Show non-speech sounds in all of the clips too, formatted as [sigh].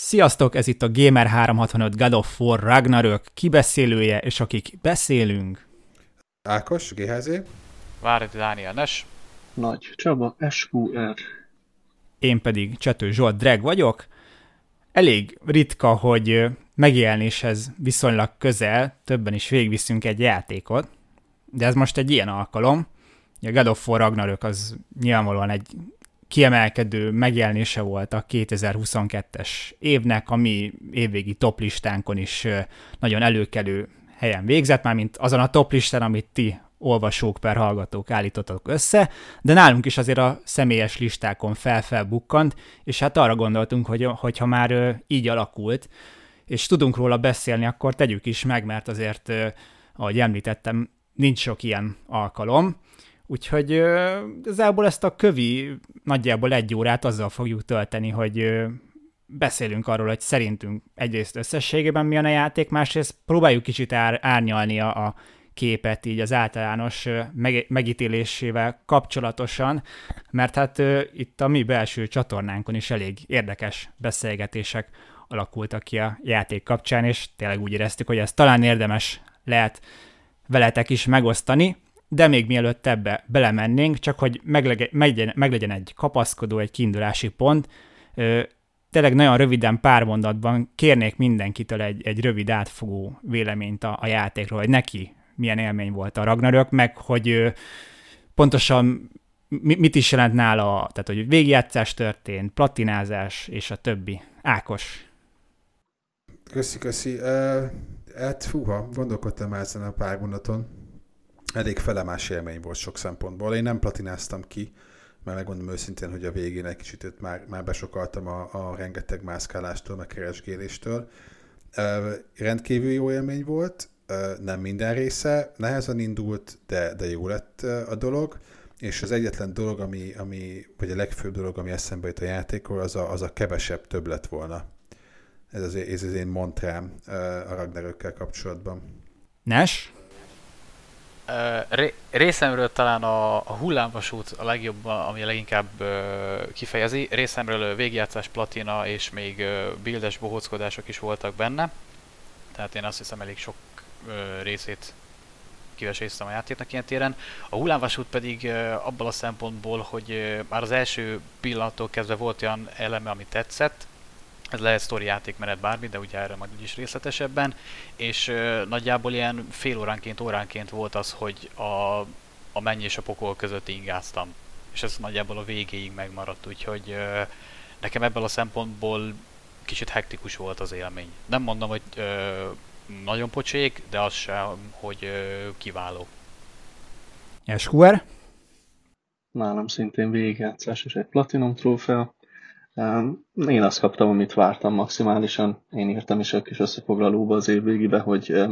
Sziasztok, ez itt a Gamer365 God of War Ragnarök kibeszélője, és akik beszélünk. Ákos, GHZ. Váradi Dániel Nes. Nagy Csaba, SQR. Én pedig Csető Zsolt Drag vagyok. Elég ritka, hogy megjelenéshez viszonylag közel, többen is végigviszünk egy játékot, de ez most egy ilyen alkalom. A God of War Ragnarök az nyilvánvalóan egy kiemelkedő megjelenése volt a 2022-es évnek, ami évvégi toplistánkon is nagyon előkelő helyen végzett, már mint azon a toplistán, amit ti olvasók per hallgatók állítottak össze, de nálunk is azért a személyes listákon fel-felbukkant, és hát arra gondoltunk, hogy hogyha már így alakult, és tudunk róla beszélni, akkor tegyük is meg, mert azért, ahogy említettem, nincs sok ilyen alkalom, Úgyhogy igazából ezt a kövi nagyjából egy órát azzal fogjuk tölteni, hogy beszélünk arról, hogy szerintünk egyrészt összességében milyen a játék, másrészt próbáljuk kicsit ár, árnyalni a, a képet így az általános meg, megítélésével kapcsolatosan, mert hát itt a mi belső csatornánkon is elég érdekes beszélgetések alakultak ki a játék kapcsán, és tényleg úgy éreztük, hogy ez talán érdemes lehet veletek is megosztani, de még mielőtt ebbe belemennénk, csak hogy meglege, meglegyen, meglegyen egy kapaszkodó, egy kiindulási pont, ö, tényleg nagyon röviden, pár mondatban kérnék mindenkitől egy, egy rövid átfogó véleményt a, a játékról, hogy neki milyen élmény volt a Ragnarök, meg hogy ö, pontosan mit is jelent nála, tehát hogy végjátszás történt, platinázás és a többi. Ákos. Köszi, köszi. Uh, hát fúha, gondolkodtam ezen a pár mondaton elég felemás élmény volt sok szempontból. Én nem platináztam ki, mert megmondom őszintén, hogy a végén egy kicsit már, már besokaltam a, a rengeteg mászkálástól, meg keresgéléstől. Uh, rendkívül jó élmény volt, uh, nem minden része, nehezen indult, de, de jó lett uh, a dolog, és az egyetlen dolog, ami, ami, vagy a legfőbb dolog, ami eszembe jut a játékról, az a, az a kevesebb több lett volna. Ez az, ez az én montrám a Ragnarökkel kapcsolatban. Nes? Ré- részemről talán a, a hullámvasút a legjobb, ami a leginkább uh, kifejezi. Részemről végjátszás platina és még uh, bildes bohóckodások is voltak benne. Tehát én azt hiszem elég sok uh, részét kiveséztem a játéknak ilyen téren. A hullámvasút pedig uh, abban a szempontból, hogy uh, már az első pillanattól kezdve volt olyan eleme, ami tetszett, ez lehet sztori játékmenet bármi, de ugye erre majd úgyis részletesebben, és ö, nagyjából ilyen fél óránként, óránként volt az, hogy a, a menny és a pokol között ingáztam. És ez nagyjából a végéig megmaradt, úgyhogy ö, nekem ebből a szempontból kicsit hektikus volt az élmény. Nem mondom, hogy ö, nagyon pocsék, de az sem, hogy ö, kiváló. SQR? Nálam szintén végigjátszás és egy Platinum trófea. Én azt kaptam, amit vártam maximálisan. Én írtam is a kis összefoglalóba az év végibe, hogy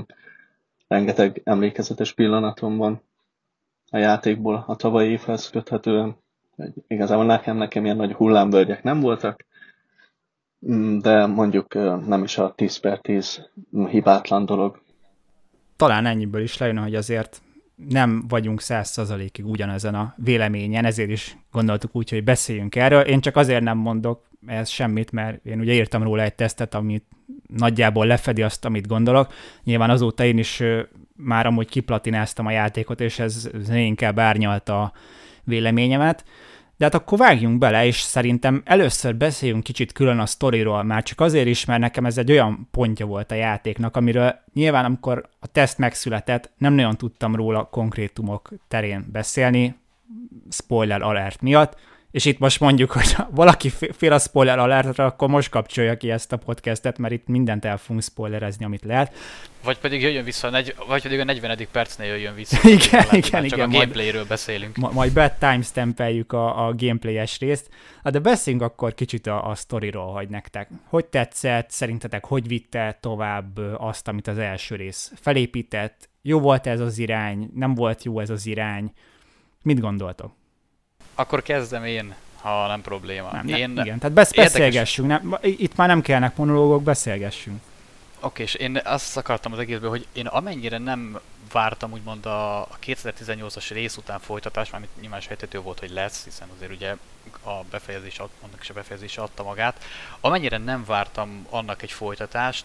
rengeteg emlékezetes pillanatom van a játékból a tavalyi évhez köthetően. Igazából nekem, nekem ilyen nagy hullámvölgyek nem voltak, mm, de mondjuk nem is a 10 per 10 hibátlan dolog. Talán ennyiből is lejön, hogy azért nem vagyunk százszerzalékig ugyanezen a véleményen, ezért is gondoltuk úgy, hogy beszéljünk erről. Én csak azért nem mondok ez semmit, mert én ugye írtam róla egy tesztet, amit nagyjából lefedi azt, amit gondolok. Nyilván azóta én is már amúgy kiplatináztam a játékot, és ez, ez inkább árnyalta a véleményemet. De hát akkor vágjunk bele, és szerintem először beszéljünk kicsit külön a sztoriról, már csak azért is, mert nekem ez egy olyan pontja volt a játéknak, amiről nyilván amikor a teszt megszületett, nem nagyon tudtam róla konkrétumok terén beszélni, spoiler alert miatt, és itt most mondjuk, hogy ha valaki fél a spoiler alertre, akkor most kapcsolja ki ezt a podcastet, mert itt mindent el fogunk spoilerezni, amit lehet. Vagy pedig jöjjön vissza, negy, vagy pedig a 40. percnél jöjjön vissza. [laughs] igen, igen, igen. Csak igen, a gameplayről beszélünk. Ma, majd betimestampeljük a, a gameplayes részt. Hát de beszéljünk akkor kicsit a, a sztoriról, hogy nektek. Hogy tetszett, szerintetek hogy vitte tovább azt, amit az első rész felépített? Jó volt ez az irány, nem volt jó ez az irány? Mit gondoltok? Akkor kezdem én, ha nem probléma. Nem, én nem, igen, tehát besz- beszélgessünk. Nem, itt már nem kellnek monológok, beszélgessünk. Oké, és én azt akartam az egészből, hogy én amennyire nem vártam úgymond a 2018-as rész után folytatás, mármint nyilván sejtető volt, hogy lesz, hiszen azért ugye a befejezés, annak is a befejezése adta magát. Amennyire nem vártam annak egy folytatást,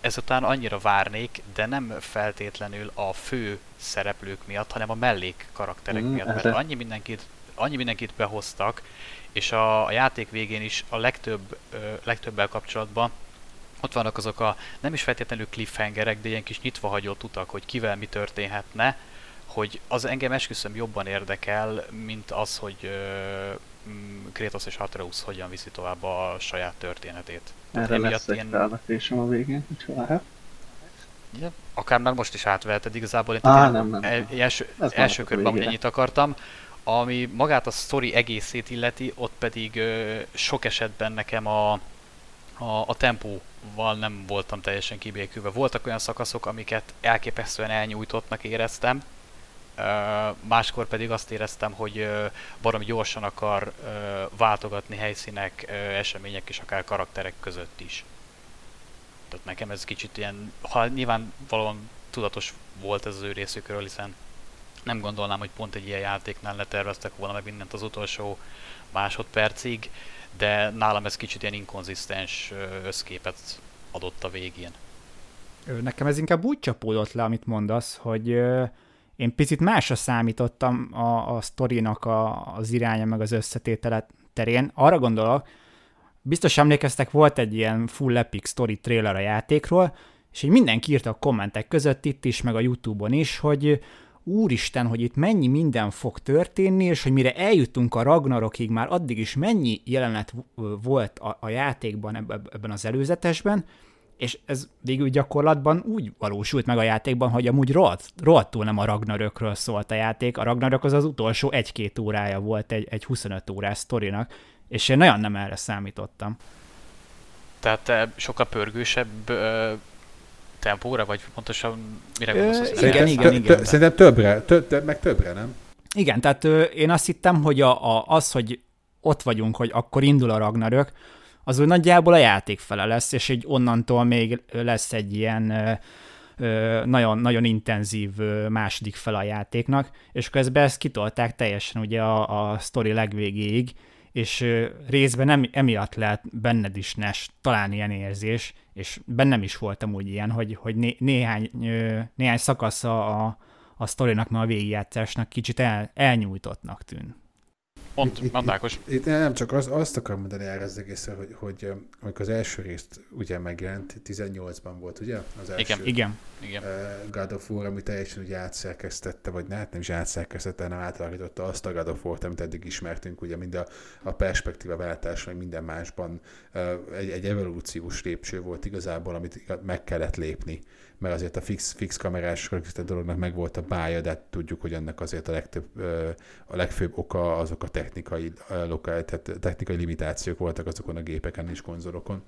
ezután annyira várnék, de nem feltétlenül a fő szereplők miatt, hanem a mellék karakterek mm, miatt, mert annyi mindenkit, annyi mindenkit behoztak, és a, a játék végén is a legtöbb, legtöbbel kapcsolatban ott vannak azok a nem is feltétlenül cliffhangerek, de ilyen kis nyitva hagyott utak, hogy kivel mi történhetne, hogy az engem esküszöm jobban érdekel, mint az, hogy uh, Kratos és Atreus hogyan viszi tovább a saját történetét. Erre lesz egy ilyen... a végén, hogyha lehet. Ja, akár már most is átveheted igazából. Én Á, nem, nem, nem. első, első körben ennyit akartam. Ami magát a story egészét illeti, ott pedig ö, sok esetben nekem a, a, a tempóval nem voltam teljesen kibékülve. Voltak olyan szakaszok, amiket elképesztően elnyújtottnak éreztem, máskor pedig azt éreztem, hogy baromi gyorsan akar váltogatni helyszínek, események és akár karakterek között is. Tehát nekem ez kicsit ilyen, ha nyilván tudatos volt ez az ő részükről, hiszen nem gondolnám, hogy pont egy ilyen játéknál leterveztek volna meg mindent az utolsó másodpercig, de nálam ez kicsit ilyen inkonzisztens összképet adott a végén. Nekem ez inkább úgy csapódott le, amit mondasz, hogy én picit másra számítottam a, a sztorinak a, az iránya meg az összetétele terén. Arra gondolok, biztos emlékeztek, volt egy ilyen full epic story trailer a játékról, és így mindenki írta a kommentek között itt is, meg a Youtube-on is, hogy úristen, hogy itt mennyi minden fog történni, és hogy mire eljutunk a Ragnarokig, már addig is mennyi jelenet volt a, a játékban ebben az előzetesben, és ez végül gyakorlatban úgy valósult meg a játékban, hogy amúgy rohadt, rohadtul nem a Ragnarökről szólt a játék. A Ragnarök az az utolsó egy-két órája volt egy, egy 25 órás sztorinak, és én nagyon nem erre számítottam. Tehát te sokkal pörgősebb tempóra, vagy pontosan mire gondolsz? Ö, igen, igen, igen. Szerintem többre, tö, meg többre, nem? Igen, tehát én azt hittem, hogy a, a, az, hogy ott vagyunk, hogy akkor indul a Ragnarök, az úgy nagyjából a játék fele lesz, és egy onnantól még lesz egy ilyen nagyon, nagyon intenzív második fel a játéknak, és közben ezt kitolták teljesen ugye a, a sztori legvégéig, és részben nem, emiatt lehet benned is nes, talán ilyen érzés, és bennem is voltam úgy ilyen, hogy, hogy né, néhány, néhány szakasza a, a sztorinak, ma a végigjátszásnak kicsit el, elnyújtottnak tűnt. Pont, itt, Itt, itt, nem, csak az, azt akarom mondani erre az egészre, hogy, hogy amikor az első részt ugye megjelent, 18-ban volt, ugye? Az első igen, igen. igen. Uh, God of War, ami teljesen ugye átszerkesztette, vagy hát nem is átszerkesztette, hanem átalakította azt a God of War-t, amit eddig ismertünk, ugye mind a, a perspektíva váltás, meg minden másban uh, egy, egy evolúciós lépcső volt igazából, amit meg kellett lépni mert azért a fix, fix kamerás rögzített dolognak meg volt a bája, de tudjuk, hogy ennek azért a legtöbb, a legfőbb oka azok a technikai, lokál, tehát technikai limitációk voltak azokon a gépeken és konzolokon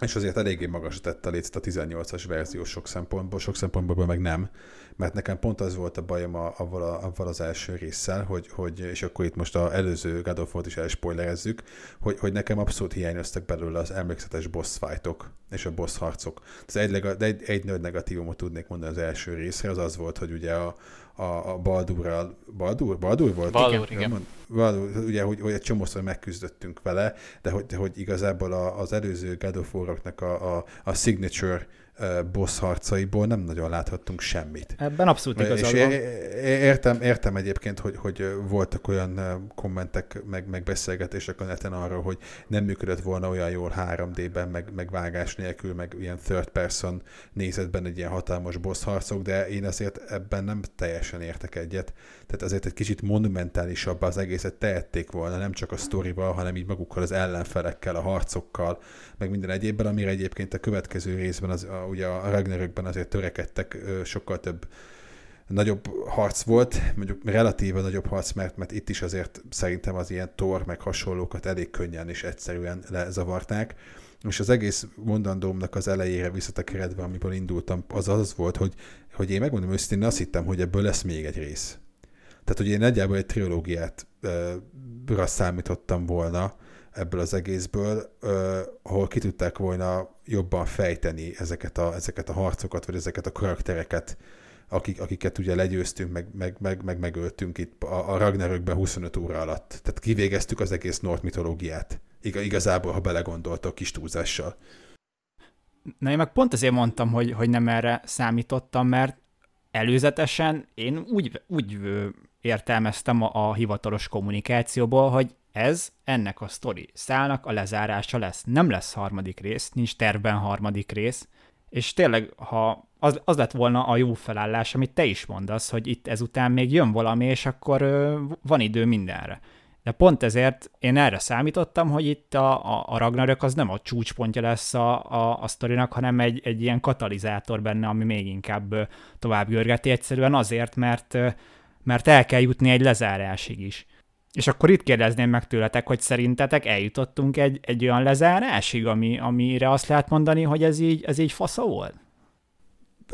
és azért eléggé magas tette a lécet a 18-as verzió sok szempontból, sok szempontból meg nem, mert nekem pont az volt a bajom a, avval, a, avval az első résszel, hogy, hogy, és akkor itt most az előző God of War-t is elspoilerezzük, hogy, hogy nekem abszolút hiányoztak belőle az emlékszetes boss fightok és a boss harcok. Ez egy, egy, egy nagy negatívumot tudnék mondani az első részre, az az volt, hogy ugye a, a, a Baldurral, Baldur? Baldur volt? Baldur, igen. igen. Baldur, ugye, hogy, hogy egy csomószor megküzdöttünk vele, de hogy, hogy igazából a, az előző God of a, a, a signature boss harcaiból nem nagyon láthattunk semmit. Ebben abszolút igazad van. Értem, értem egyébként, hogy, hogy voltak olyan kommentek, meg, meg beszélgetések a neten arról, hogy nem működött volna olyan jól 3D-ben, meg, meg vágás nélkül, meg ilyen third person nézetben egy ilyen hatalmas boss harcok, de én azért ebben nem teljesen értek egyet. Tehát azért egy kicsit monumentálisabb az egészet tehették volna, nem csak a sztorival, hanem így magukkal az ellenfelekkel, a harcokkal, meg minden egyébben, amire egyébként a következő részben, az, a, ugye a Ragnarökben azért törekedtek sokkal több nagyobb harc volt, mondjuk relatíve nagyobb harc, mert, mert itt is azért szerintem az ilyen tor, meg hasonlókat elég könnyen és egyszerűen lezavarták. És az egész mondandómnak az elejére visszatekeredve, amiből indultam, az az volt, hogy, hogy én megmondom őszintén, azt hittem, hogy ebből lesz még egy rész. Tehát, hogy én nagyjából egy trilógiát uh, számítottam volna, ebből az egészből, ahol ki tudták volna jobban fejteni ezeket a, ezeket a harcokat, vagy ezeket a karaktereket, akik, akiket ugye legyőztünk, meg, meg, meg, meg megöltünk itt a, a Ragnarökben 25 óra alatt. Tehát kivégeztük az egész Nord mitológiát. Iga, igazából, ha belegondoltok, kis túlzással. Na én meg pont azért mondtam, hogy, hogy nem erre számítottam, mert előzetesen én úgy, úgy értelmeztem a, a hivatalos kommunikációból, hogy ez ennek a sztori szálnak a lezárása lesz. Nem lesz harmadik rész, nincs tervben harmadik rész, és tényleg, ha az, az lett volna a jó felállás, amit te is mondasz, hogy itt ezután még jön valami, és akkor ö, van idő mindenre. De pont ezért én erre számítottam, hogy itt a, a, a Ragnarök az nem a csúcspontja lesz a, a, a sztorinak, hanem egy, egy ilyen katalizátor benne, ami még inkább tovább görgeti egyszerűen azért, mert, mert el kell jutni egy lezárásig is. És akkor itt kérdezném meg tőletek, hogy szerintetek eljutottunk egy, egy olyan lezárásig, ami, amire azt lehet mondani, hogy ez így, ez így fasza volt?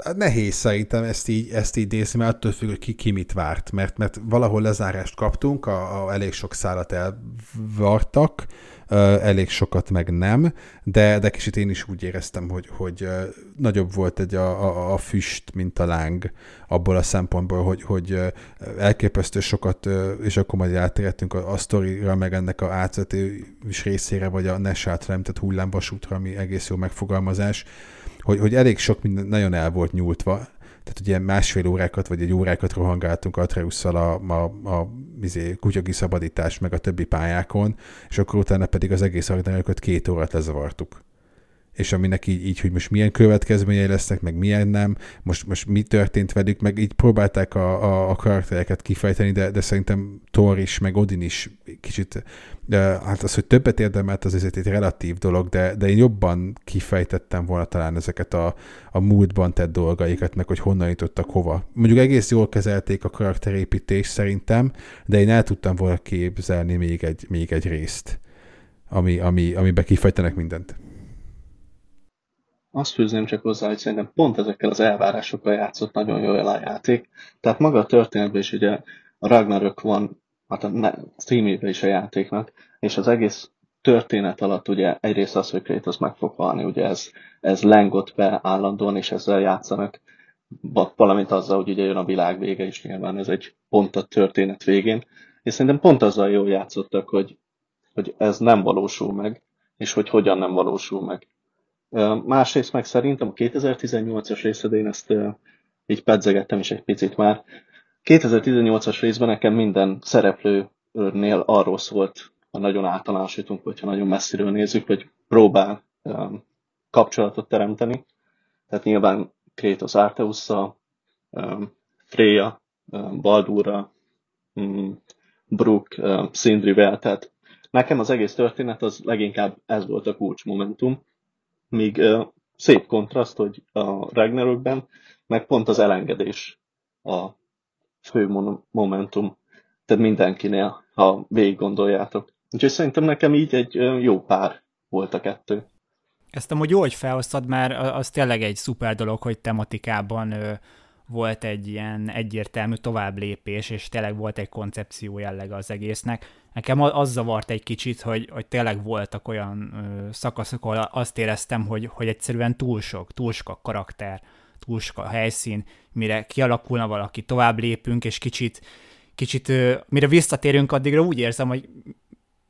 Hát nehéz szerintem ezt így, ezt így nézni, mert attól függ, hogy ki, ki mit várt, mert, mert valahol lezárást kaptunk, a, a elég sok szállat elvartak, elég sokat meg nem, de, de kicsit én is úgy éreztem, hogy, hogy nagyobb volt egy a, a, a füst, mint a láng abból a szempontból, hogy, hogy elképesztő sokat, és akkor majd átérhetünk a, a sztorira, meg ennek a átvetés részére, vagy a Nesát tehát hullámvasútra, ami egész jó megfogalmazás, hogy, hogy elég sok minden nagyon el volt nyújtva, tehát ugye másfél órákat, vagy egy órákat rohangáltunk Atreusszal a, a, a izé, kutyagi szabadítás, meg a többi pályákon, és akkor utána pedig az egész Ragnarököt két órát lezavartuk és aminek így, így, hogy most milyen következményei lesznek, meg milyen nem, most, most mi történt velük, meg így próbálták a, a, a karaktereket kifejteni, de, de szerintem Thor is, meg Odin is kicsit, de, hát az, hogy többet érdemelt, az azért egy relatív dolog, de, de én jobban kifejtettem volna talán ezeket a, a múltban tett dolgaikat, meg hogy honnan jutottak hova. Mondjuk egész jól kezelték a karakterépítést szerintem, de én el tudtam volna képzelni még egy, még egy részt, ami, ami, amiben kifejtenek mindent azt fűzném csak hozzá, hogy szerintem pont ezekkel az elvárásokkal játszott nagyon jól a játék. Tehát maga a történetben is ugye a Ragnarök van, hát a streamében is a játéknak, és az egész történet alatt ugye egyrészt az, hogy Kratos meg fog halni, ugye ez, ez lengott be állandóan, és ezzel játszanak, valamint azzal, hogy ugye jön a világ vége is nyilván, ez egy pont a történet végén, és szerintem pont azzal jól játszottak, hogy, hogy ez nem valósul meg, és hogy hogyan nem valósul meg. Másrészt meg szerintem a 2018-as részed, én ezt így pedzegettem is egy picit már. 2018-as részben nekem minden szereplőnél arról szólt, ha nagyon általánosítunk, vagy nagyon messziről nézzük, hogy próbál kapcsolatot teremteni. Tehát nyilván Kratos Arteusszal, Freya, Baldurra, mm, Brook, Sindrivel, tehát nekem az egész történet az leginkább ez volt a kulcsmomentum, Míg uh, szép kontraszt, hogy a Ragnarokben meg pont az elengedés a fő momentum. Tehát mindenkinél, ha végig gondoljátok. Úgyhogy szerintem nekem így egy jó pár volt a kettő. Ezt amúgy jó, hogy felhoztad, mert az tényleg egy szuper dolog, hogy tematikában volt egy ilyen egyértelmű tovább lépés, és tényleg volt egy koncepció jellege az egésznek. Nekem az zavart egy kicsit, hogy, hogy tényleg voltak olyan ö, szakaszok, ahol azt éreztem, hogy, hogy egyszerűen túl sok, túl sok karakter, túl sok helyszín, mire kialakulna valaki, tovább lépünk, és kicsit, kicsit ö, mire visszatérünk, addigra úgy érzem, hogy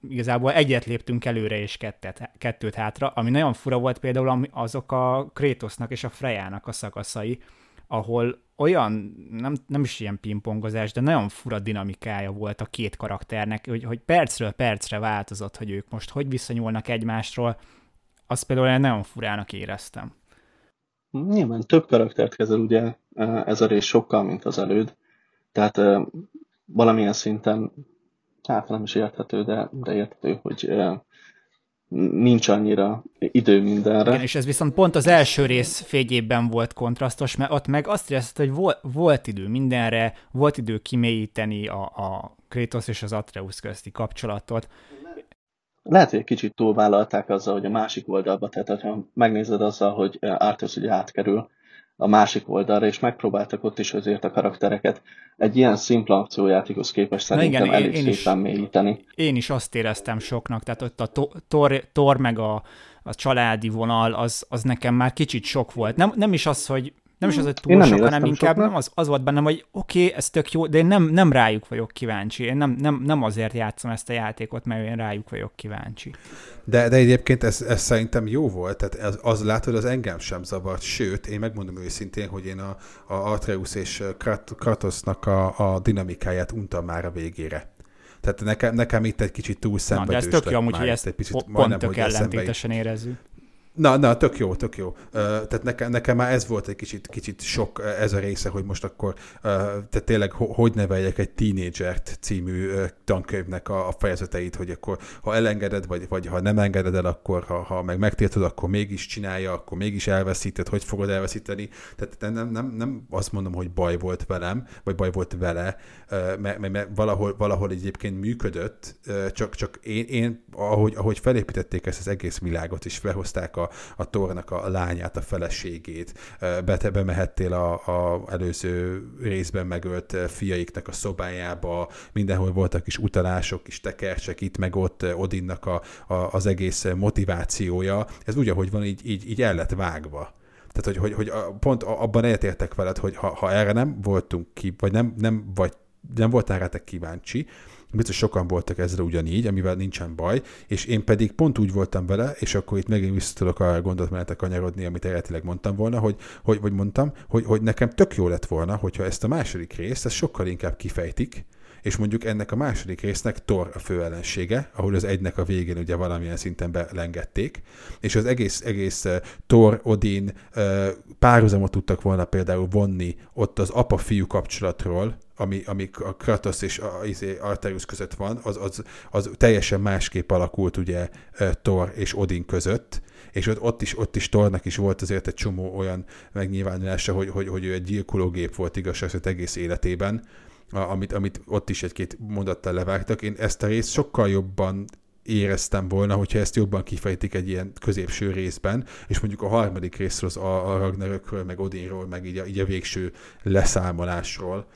igazából egyet léptünk előre és kettet, kettőt hátra, ami nagyon fura volt például azok a Krétosznak és a Frejának a szakaszai, ahol olyan, nem, nem is ilyen pingpongozás, de nagyon fura dinamikája volt a két karakternek, hogy, hogy percről percre változott, hogy ők most hogy viszonyulnak egymásról, azt például nagyon furának éreztem. Nyilván több karaktert kezel ugye ez a rész sokkal, mint az előd. Tehát valamilyen szinten, hát nem is érthető, de, de érthető, hogy nincs annyira idő mindenre. Igen, és ez viszont pont az első rész fényében volt kontrasztos, mert ott meg azt érezted, hogy volt, volt idő mindenre, volt idő kimélyíteni a, a Kratos és az Atreus közti kapcsolatot. Lehet, hogy egy kicsit túlvállalták azzal, hogy a másik oldalba, tehát ha megnézed azzal, hogy Arthur ugye átkerül a másik oldalra, és megpróbáltak ott is azért a karaktereket egy ilyen szimpla akciójátékhoz képest szerintem igen, elég én, én szépen mélyíteni. Én is azt éreztem soknak, tehát ott a Tor, tor meg a, a családi vonal, az, az nekem már kicsit sok volt. Nem, nem is az, hogy nem is az, hogy túl sok, hanem inkább nem az, az volt bennem, hogy oké, okay, ez tök jó, de én nem, nem rájuk vagyok kíváncsi. Én nem, nem, nem azért játszom ezt a játékot, mert én rájuk vagyok kíváncsi. De, de egyébként ez, ez szerintem jó volt, tehát az, az látod, az engem sem zavart, sőt, én megmondom őszintén, hogy én a, a Atreus és Kratosnak a, a dinamikáját untam már a végére. Tehát nekem, nekem itt egy kicsit túl szenvedős. Na, de ez tök jó amúgy, hogy ezt egy picit, pont tök ellentétesen érezzük. Na, na, tök jó, tök jó. Tehát nekem, nekem már ez volt egy kicsit, kicsit sok ez a része, hogy most akkor tehát tényleg hogy neveljek egy tínédzsert című tankönyvnek a, a fejezeteit, hogy akkor ha elengeded, vagy, vagy ha nem engeded el, akkor ha, ha meg megtiltod, akkor mégis csinálja, akkor mégis elveszíted, hogy fogod elveszíteni. Tehát nem, nem, nem azt mondom, hogy baj volt velem, vagy baj volt vele, mert, mert, mert valahol, valahol egyébként működött, csak, csak én, én ahogy, ahogy felépítették ezt az egész világot, és behozták a a, Tornak a lányát, a feleségét, be, bemehettél a, a előző részben megölt fiaiknak a szobájába, mindenhol voltak is utalások, kis tekercsek itt, meg ott Odinnak a, a, az egész motivációja. Ez úgy, ahogy van, így, így, így el lett vágva. Tehát, hogy, hogy, hogy pont abban egyetértek veled, hogy ha, ha erre nem voltunk ki, vagy nem, nem, vagy nem voltál rá te kíváncsi, biztos sokan voltak ezzel ugyanígy, amivel nincsen baj, és én pedig pont úgy voltam vele, és akkor itt megint vissza tudok arra gondolatmenetek kanyarodni, amit eredetileg mondtam volna, hogy, hogy, vagy mondtam, hogy, hogy nekem tök jó lett volna, hogyha ezt a második részt, ezt sokkal inkább kifejtik, és mondjuk ennek a második résznek Thor a fő ellensége, ahol az egynek a végén ugye valamilyen szinten belengették, és az egész, egész Thor, Odin párhuzamot tudtak volna például vonni ott az apa-fiú kapcsolatról, ami, ami a Kratos és a, izé, Arterius között van, az, az, az teljesen másképp alakult ugye Thor és Odin között, és ott, ott is, ott is Thornak is volt azért egy csomó olyan megnyilvánulása, hogy, hogy, hogy ő egy gyilkológép volt igazság egész életében, amit, amit ott is egy-két mondattal levágtak. Én ezt a részt sokkal jobban éreztem volna, hogyha ezt jobban kifejtik egy ilyen középső részben, és mondjuk a harmadik részről, az a, a Ragnarökről, meg Odinról, meg így a, így a végső leszámolásról.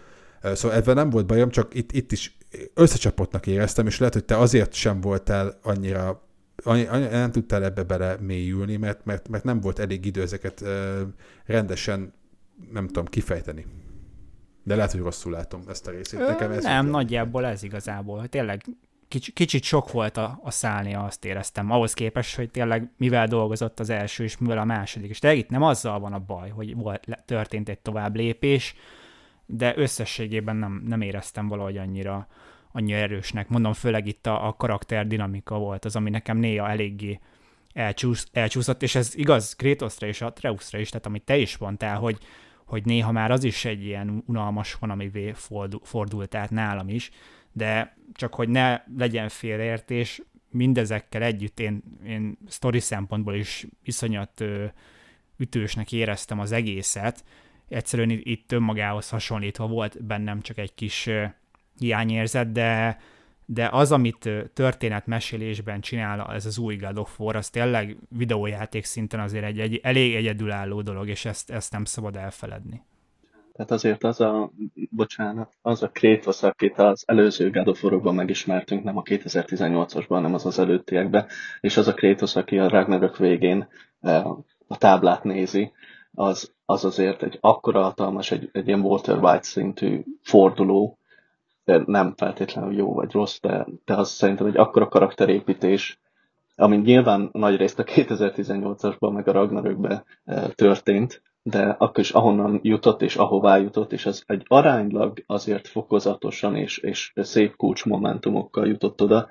Szóval ebben nem volt bajom, csak itt, itt is összecsapottnak éreztem, és lehet, hogy te azért sem voltál annyira annyi, annyi, nem tudtál ebbe bele mélyülni, mert, mert, mert nem volt elég idő ezeket rendesen, nem tudom, kifejteni. De lehet, hogy rosszul látom ezt a részét. Nekem ez nem, nagyjából ez igazából. Tényleg kicsit, kicsit sok volt a, a szállnia, azt éreztem, ahhoz képest, hogy tényleg mivel dolgozott az első, és mivel a második. És tényleg itt nem azzal van a baj, hogy volt, történt egy tovább lépés, de összességében nem, nem éreztem valahogy annyira, annyira erősnek. Mondom, főleg itt a, a karakter dinamika volt az, ami nekem néha eléggé elcsúsz, elcsúszott, és ez igaz Kratosra és Atreusra is, tehát amit te is mondtál, hogy hogy néha már az is egy ilyen unalmas van, amivé fordul, fordult át nálam is, de csak hogy ne legyen félreértés, mindezekkel együtt én, én sztori szempontból is iszonyat ö, ütősnek éreztem az egészet. Egyszerűen itt önmagához hasonlítva volt bennem csak egy kis hiányérzet, de de az, amit történetmesélésben csinál ez az új God of War, az tényleg videójáték szinten azért egy, egy elég egyedülálló dolog, és ezt, ezt nem szabad elfeledni. Tehát azért az a, bocsánat, az a Kratos, akit az előző God of megismertünk, nem a 2018-asban, nem az az előttiekben, és az a Kratos, aki a Ragnarök végén a táblát nézi, az, az azért egy akkora hatalmas, egy, egy ilyen Walter White szintű forduló, nem feltétlenül jó vagy rossz, de, de az szerintem egy akkora karakterépítés, ami nyilván nagy részt a 2018-asban meg a Ragnarökben e, történt, de akkor is ahonnan jutott és ahová jutott, és az egy aránylag azért fokozatosan és, és szép kulcsmomentumokkal jutott oda,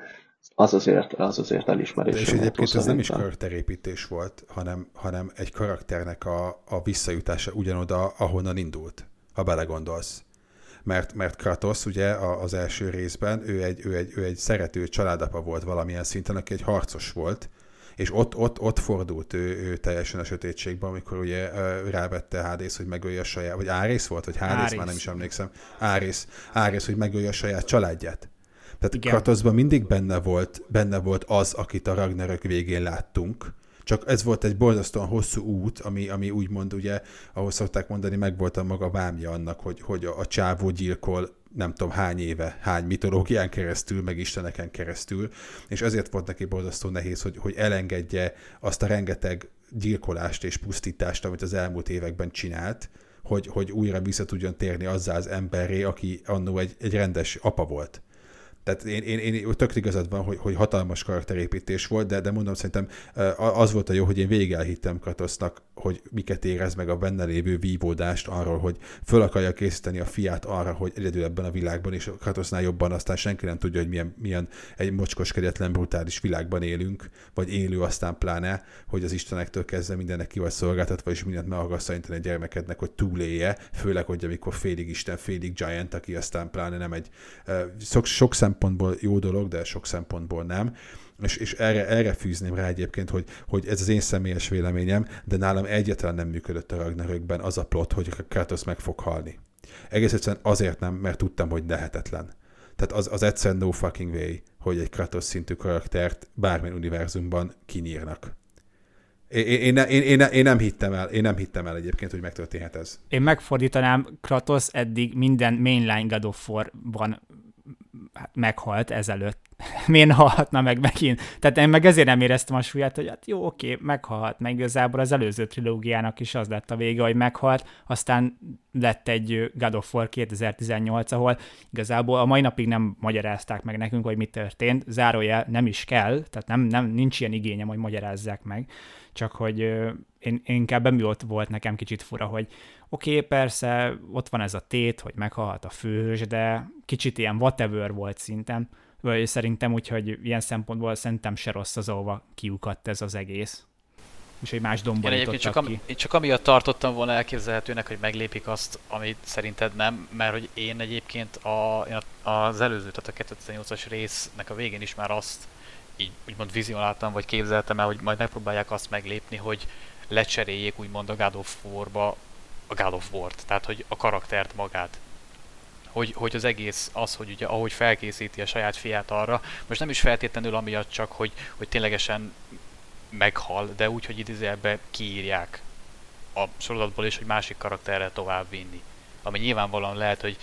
az azért, az azért elismerés. De és egyébként ez nem is karakterépítés volt, hanem, hanem egy karakternek a, a visszajutása ugyanoda, ahonnan indult, ha belegondolsz mert, mert Kratos ugye az első részben, ő egy, ő, egy, ő egy szerető családapa volt valamilyen szinten, aki egy harcos volt, és ott, ott, ott fordult ő, ő teljesen a sötétségbe, amikor ugye rávette Hádész, hogy megölje a saját, vagy Árész volt, vagy Hádész, már nem is emlékszem, Árész, Árész, hogy megölje a saját családját. Tehát Igen. Kratosban mindig benne volt, benne volt az, akit a Ragnarök végén láttunk, csak ez volt egy borzasztóan hosszú út, ami, ami úgymond ugye, ahol szokták mondani, meg volt a maga vámja annak, hogy, hogy a, a csávó gyilkol nem tudom hány éve, hány mitológián keresztül, meg isteneken keresztül, és ezért volt neki borzasztó nehéz, hogy, hogy elengedje azt a rengeteg gyilkolást és pusztítást, amit az elmúlt években csinált, hogy, hogy újra vissza tudjon térni azzá az emberré, aki annó egy, egy rendes apa volt. Tehát én, én, én tök igazad van, hogy, hogy hatalmas karakterépítés volt, de, de mondom, szerintem az volt a jó, hogy én végig elhittem Kratosznak, hogy miket érez meg a benne lévő vívódást arról, hogy föl akarja készíteni a fiát arra, hogy egyedül ebben a világban, és Kratosznál jobban aztán senki nem tudja, hogy milyen, milyen egy mocskos, kegyetlen, brutális világban élünk, vagy élő aztán pláne, hogy az Istenektől kezdve mindennek ki vagy szolgáltatva, és mindent meg akarsz a gyermekednek, hogy túlélje, főleg, hogy amikor félig Isten, félig Giant, aki aztán pláne nem egy sok, sok szem szempontból jó dolog, de sok szempontból nem. És, és erre, erre fűzném rá egyébként, hogy, hogy ez az én személyes véleményem, de nálam egyáltalán nem működött a Ragnarökben az a plot, hogy Kratos meg fog halni. Egész egyszerűen azért nem, mert tudtam, hogy lehetetlen. Tehát az, az egyszerűen no fucking way, hogy egy Kratos szintű karaktert bármilyen univerzumban kinyírnak. Én, én, én, én, én, nem hittem el, én nem hittem el egyébként, hogy megtörténhet ez. Én megfordítanám, Kratos eddig minden mainline God of War-ban hát meghalt ezelőtt. [laughs] Miért halhatna meg megint? Tehát én meg ezért nem éreztem a súlyát, hogy hát jó, oké, meghalt, meg igazából az előző trilógiának is az lett a vége, hogy meghalt, aztán lett egy God of War 2018, ahol igazából a mai napig nem magyarázták meg nekünk, hogy mi történt, zárójel nem is kell, tehát nem, nem, nincs ilyen igényem, hogy magyarázzák meg, csak hogy én, én inkább emiatt volt nekem kicsit fura, hogy oké, okay, persze, ott van ez a tét, hogy meghalt a főhős, de kicsit ilyen whatever volt szinten, vagy szerintem úgyhogy ilyen szempontból szerintem se rossz az, ahova kiukadt ez az egész. És egy más domborítottak csak, ki. én csak amiatt tartottam volna elképzelhetőnek, hogy meglépik azt, amit szerinted nem, mert hogy én egyébként a, én az előző, tehát a 2008-as résznek a végén is már azt így úgymond vizionáltam, vagy képzeltem el, hogy majd megpróbálják azt meglépni, hogy lecseréljék úgymond a God of War-ba a God of War-t, tehát hogy a karaktert magát. Hogy, hogy az egész az, hogy ugye ahogy felkészíti a saját fiát arra, most nem is feltétlenül amiatt csak, hogy, hogy ténylegesen meghal, de úgy, hogy idézőjelben kiírják a sorozatból is, hogy másik karakterre tovább vinni. Ami nyilvánvalóan lehet, hogy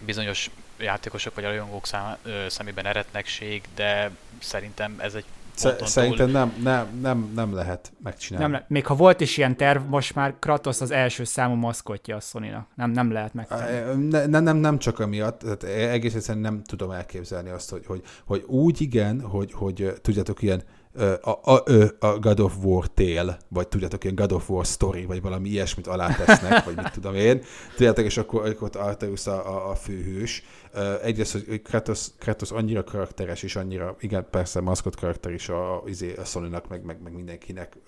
bizonyos játékosok vagy a rajongók szám, ö, szemében eretnekség, de szerintem ez egy Szerintem nem, nem, nem, nem lehet megcsinálni. Nem le- még ha volt is ilyen terv, most már Kratos az első számú maszkotja a sony Nem, nem lehet megtenni. Ne, nem, nem, nem csak amiatt, tehát egész egyszerűen nem tudom elképzelni azt, hogy, hogy, hogy úgy igen, hogy, hogy tudjátok, ilyen a, a, a God of War tél, vagy tudjátok, ilyen God of War story, vagy valami ilyesmit alátesznek, vagy mit tudom én. Tudjátok, és akkor, akkor ott Arteus a, a, a főhős. Egyrészt, hogy Kratos, Kratos annyira karakteres, és annyira, igen, persze maszkot karakter is a, a, izé, a sony meg, meg, meg mindenkinek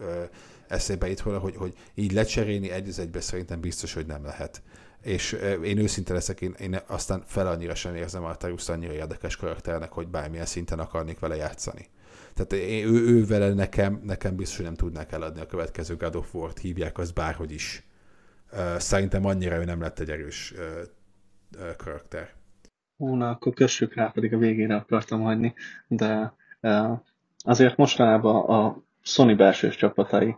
eszébe itt volna, hogy, hogy így lecserélni egy az egybe szerintem biztos, hogy nem lehet és én őszinte leszek, én, én aztán fel annyira sem érzem Arteus annyira érdekes karakternek, hogy bármilyen szinten akarnék vele játszani. Tehát ő, ő vele nekem, nekem biztos, hogy nem tudnák eladni a következő God of War-t, hívják az bárhogy is. Szerintem annyira ő nem lett egy erős karakter. Hú, na, akkor kössük rá, pedig a végére akartam hagyni, de azért mostanában a Sony belsős csapatai,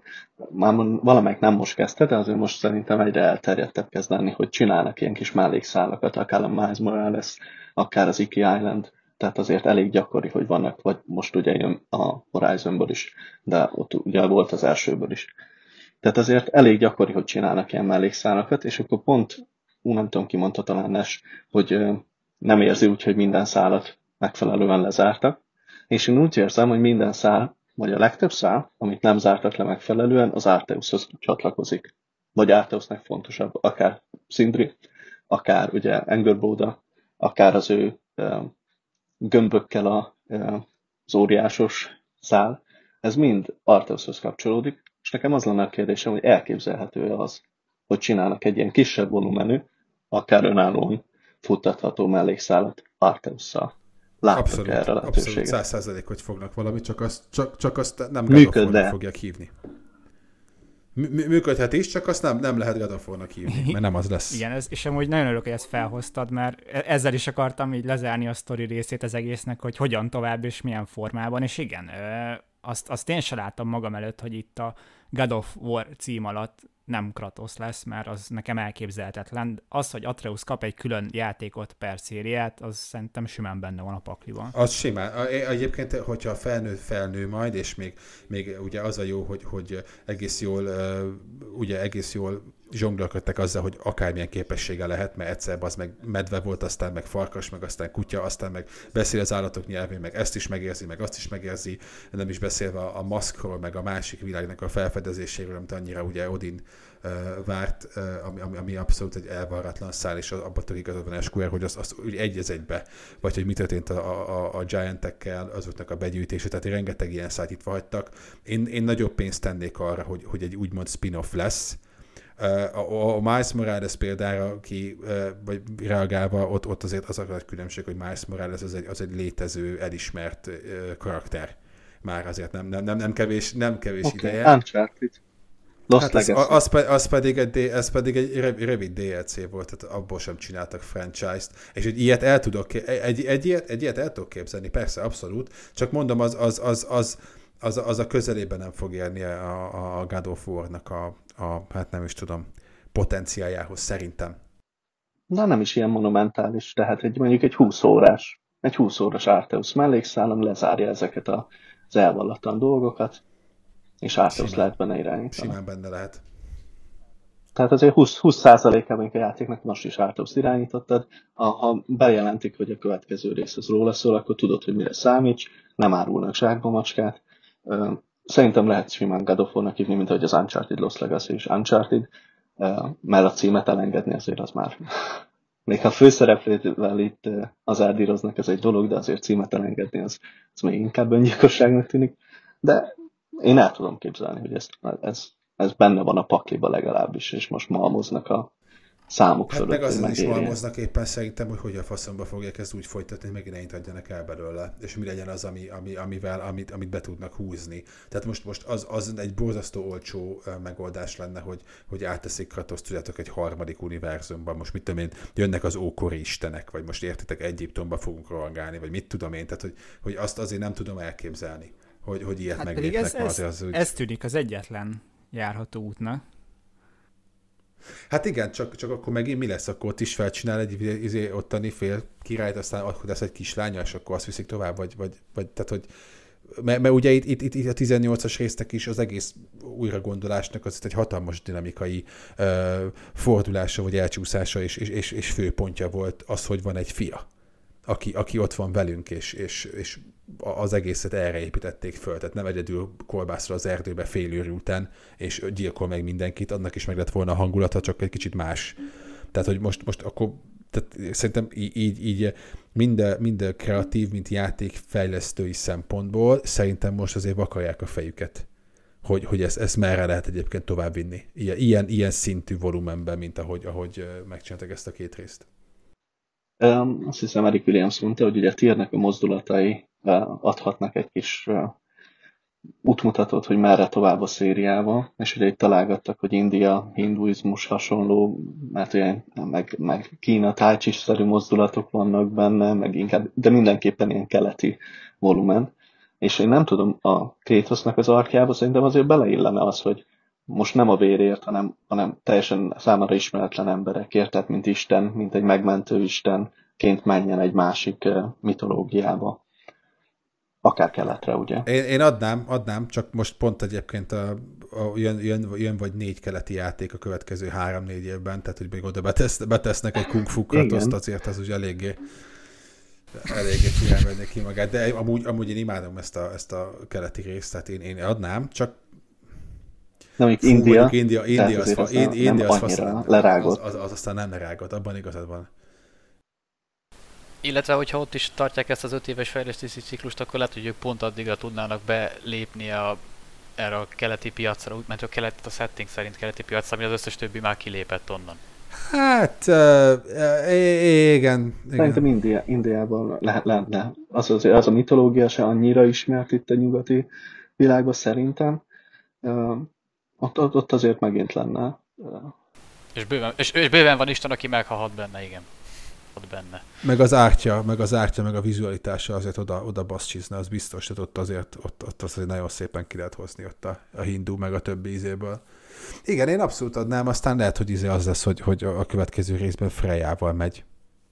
már valamelyik nem most kezdte, de azért most szerintem egyre elterjedtebb kezd lenni, hogy csinálnak ilyen kis mellékszálakat, akár a Miles Morales, akár az Iki Island, tehát azért elég gyakori, hogy vannak, vagy most ugye jön a Horizonból is, de ott ugye volt az elsőből is. Tehát azért elég gyakori, hogy csinálnak ilyen mellékszálakat, és akkor pont, ú, nem tudom, ki mondta talán Nes, hogy nem érzi úgy, hogy minden szálat megfelelően lezártak, és én úgy érzem, hogy minden szál, vagy a legtöbb szál, amit nem zártak le megfelelően, az Arteushoz csatlakozik. Vagy Arteusnak fontosabb, akár Sindri, akár ugye Angerboda, akár az ő gömbökkel a, az óriásos szál, ez mind Arteushoz kapcsolódik, és nekem az lenne a kérdésem, hogy elképzelhető-e az, hogy csinálnak egy ilyen kisebb volumenű, akár önállóan futtatható mellékszálat Arteusszal. Látok abszolút, erre lehetőséget. Abszolút, száz százalék, hogy fognak valamit, csak azt, csak, csak azt nem Működne. fogják hívni működhet is, csak azt nem, nem lehet God hívni, mert nem az lesz. Igen, ez, és amúgy nagyon örülök, hogy ezt felhoztad, mert e- ezzel is akartam így lezárni a sztori részét az egésznek, hogy hogyan tovább és milyen formában, és igen, azt, azt én sem látom magam előtt, hogy itt a God of War cím alatt nem Kratos lesz, mert az nekem elképzelhetetlen. Az, hogy Atreus kap egy külön játékot per szériát, az szerintem simán benne van a pakliban. Az simán. Egyébként, hogyha felnő, felnő majd, és még, még ugye az a jó, hogy, hogy egész jól, ugye egész jól zsonglölködtek azzal, hogy akármilyen képessége lehet, mert egyszer az meg medve volt, aztán meg farkas, meg aztán kutya, aztán meg beszél az állatok nyelvén, meg ezt is megérzi, meg azt is megérzi, nem is beszélve a maszkról, meg a másik világnak a felfedezéséről, amit annyira ugye Odin uh, várt, uh, ami, ami, ami, abszolút egy elvarratlan szál, és abban tök igazad van Esquire, hogy az, az egy az egybe, vagy hogy mi történt a, a, a Giantekkel, azoknak a begyűjtése, tehát rengeteg ilyen szállt itt hagytak. Én, én nagyobb pénzt tennék arra, hogy, hogy egy úgymond spin-off lesz, a, a Miles Morales példára ki, vagy reagálva, ott, ott azért az a különbség, hogy Miles Morales az egy, az egy létező, elismert karakter. Már azért nem, nem, nem, nem kevés, nem kevés okay. ideje. Uncharted. Lost hát az, az, az, pedig egy, ez pedig egy rövid DLC volt, tehát abból sem csináltak franchise-t. És egy ilyet el tudok, egy, egy, ilyet, egy ilyet el tudok képzelni, persze, abszolút. Csak mondom, az, az, az, az, az, az a közelében nem fog érni a, a God of War-nak a, a, hát nem is tudom, potenciáljához szerintem. Na nem is ilyen monumentális, tehát egy, mondjuk egy 20 órás, egy 20 órás Arteus mellékszállam lezárja ezeket az elvallatlan dolgokat, és Arteus lehet benne irányítani. Simán benne lehet. Tehát azért 20, 20%-ában a játéknak most is Arteus irányítottad. Ha, ha bejelentik, hogy a következő rész az róla szól, akkor tudod, hogy mire számíts, nem árulnak zsákba macskát, Szerintem lehet simán God of War-nak hívni, mint ahogy az Uncharted Lost Legacy és Uncharted, mert a címet elengedni azért az már [laughs] még ha főszereplővel itt az áldíroznak, ez egy dolog, de azért címet elengedni az, az még inkább öngyilkosságnak tűnik. De én el tudom képzelni, hogy ez, ez, ez benne van a pakliba legalábbis, és most malmoznak a, számuk hát fölött. meg azon is malmoznak éppen szerintem, hogy hogy a faszomba fogják ezt úgy folytatni, hogy megint ennyit adjanak el belőle, és mi legyen az, ami, ami, amivel, amit, amit be tudnak húzni. Tehát most, most az, az egy borzasztó olcsó megoldás lenne, hogy, hogy átteszik Kratos, tudjátok, egy harmadik univerzumban, most mit tudom én, jönnek az ókori istenek, vagy most értitek, Egyiptomba fogunk rohangálni, vagy mit tudom én, tehát hogy, hogy azt azért nem tudom elképzelni, hogy, hogy ilyet hát meglépnek. Ez, ez, az, úgy... ez tűnik az egyetlen járható útnak. Hát igen, csak, csak akkor megint mi lesz? Akkor ott is felcsinál egy izé, ottani fél királyt, aztán akkor lesz egy kislánya, és akkor azt viszik tovább, vagy, vagy, vagy tehát, hogy mert, mert ugye itt, itt, itt, itt a 18-as résztek is az egész újragondolásnak az egy hatalmas dinamikai uh, fordulása, vagy elcsúszása és, és, és, és főpontja volt az, hogy van egy fia, aki, aki ott van velünk, és, és, és az egészet erre építették föl, tehát nem egyedül kolbászol az erdőbe fél őr után, és gyilkol meg mindenkit, annak is meg lett volna a hangulata, csak egy kicsit más. Tehát, hogy most, most akkor tehát szerintem így, így, így mind, mind kreatív, mint játékfejlesztői szempontból szerintem most azért vakarják a fejüket, hogy, hogy ezt, ezt merre lehet egyébként továbbvinni. Ilyen, ilyen, ilyen szintű volumenben, mint ahogy, ahogy megcsináltak ezt a két részt. Um, azt hiszem Eric Williams mondta, hogy ugye a tírnek a mozdulatai adhatnak egy kis útmutatót, hogy merre tovább a szériával, és ugye itt találgattak, hogy India, hinduizmus hasonló, mert ugye meg, meg Kína tájcsis-szerű mozdulatok vannak benne, meg inkább, de mindenképpen ilyen keleti volumen. És én nem tudom, a Krétosznak az arkjába szerintem azért beleillene az, hogy most nem a vérért, hanem, hanem teljesen számára ismeretlen emberekért, tehát mint Isten, mint egy megmentő Istenként menjen egy másik mitológiába akár keletre, ugye? Én, én adnám, adnám, csak most pont egyébként a, a, jön, jön, jön, vagy négy keleti játék a következő három-négy évben, tehát hogy még oda betesz, betesznek egy kung fu kratoszt, azért az úgy eléggé eléggé királyvenni ki magát, de amúgy, amúgy én imádom ezt a, ezt a keleti részt, tehát én, én adnám, csak nem, Fú, India, India, India, az, az, az, az. Az, az, az, aztán nem lerágott, abban igazad van. Illetve, hogyha ott is tartják ezt az öt éves fejlesztési ciklust, akkor lehet, hogy ők pont addigra tudnának belépni a, erre a keleti piacra, mert a kelet, a setting szerint keleti piacra, ami az összes többi már kilépett onnan. Hát, uh, igen. Szerintem India, Indiában lehet, lenne. Az, az, az a mitológia se annyira ismert itt a nyugati világban szerintem. Uh, ott, ott azért megint lenne. Uh, és, bőven, és, és bőven van Isten, aki meghalhat benne, igen. Ott benne. Meg az ártya, meg az ártya, meg a vizualitása azért oda, oda basszcsizna, az biztos, tehát ott azért, ott, ott azért nagyon szépen ki lehet hozni ott a, a hindu, meg a többi ízéből. Igen, én abszolút adnám, aztán lehet, hogy izé az lesz, hogy, hogy a következő részben Frejával megy,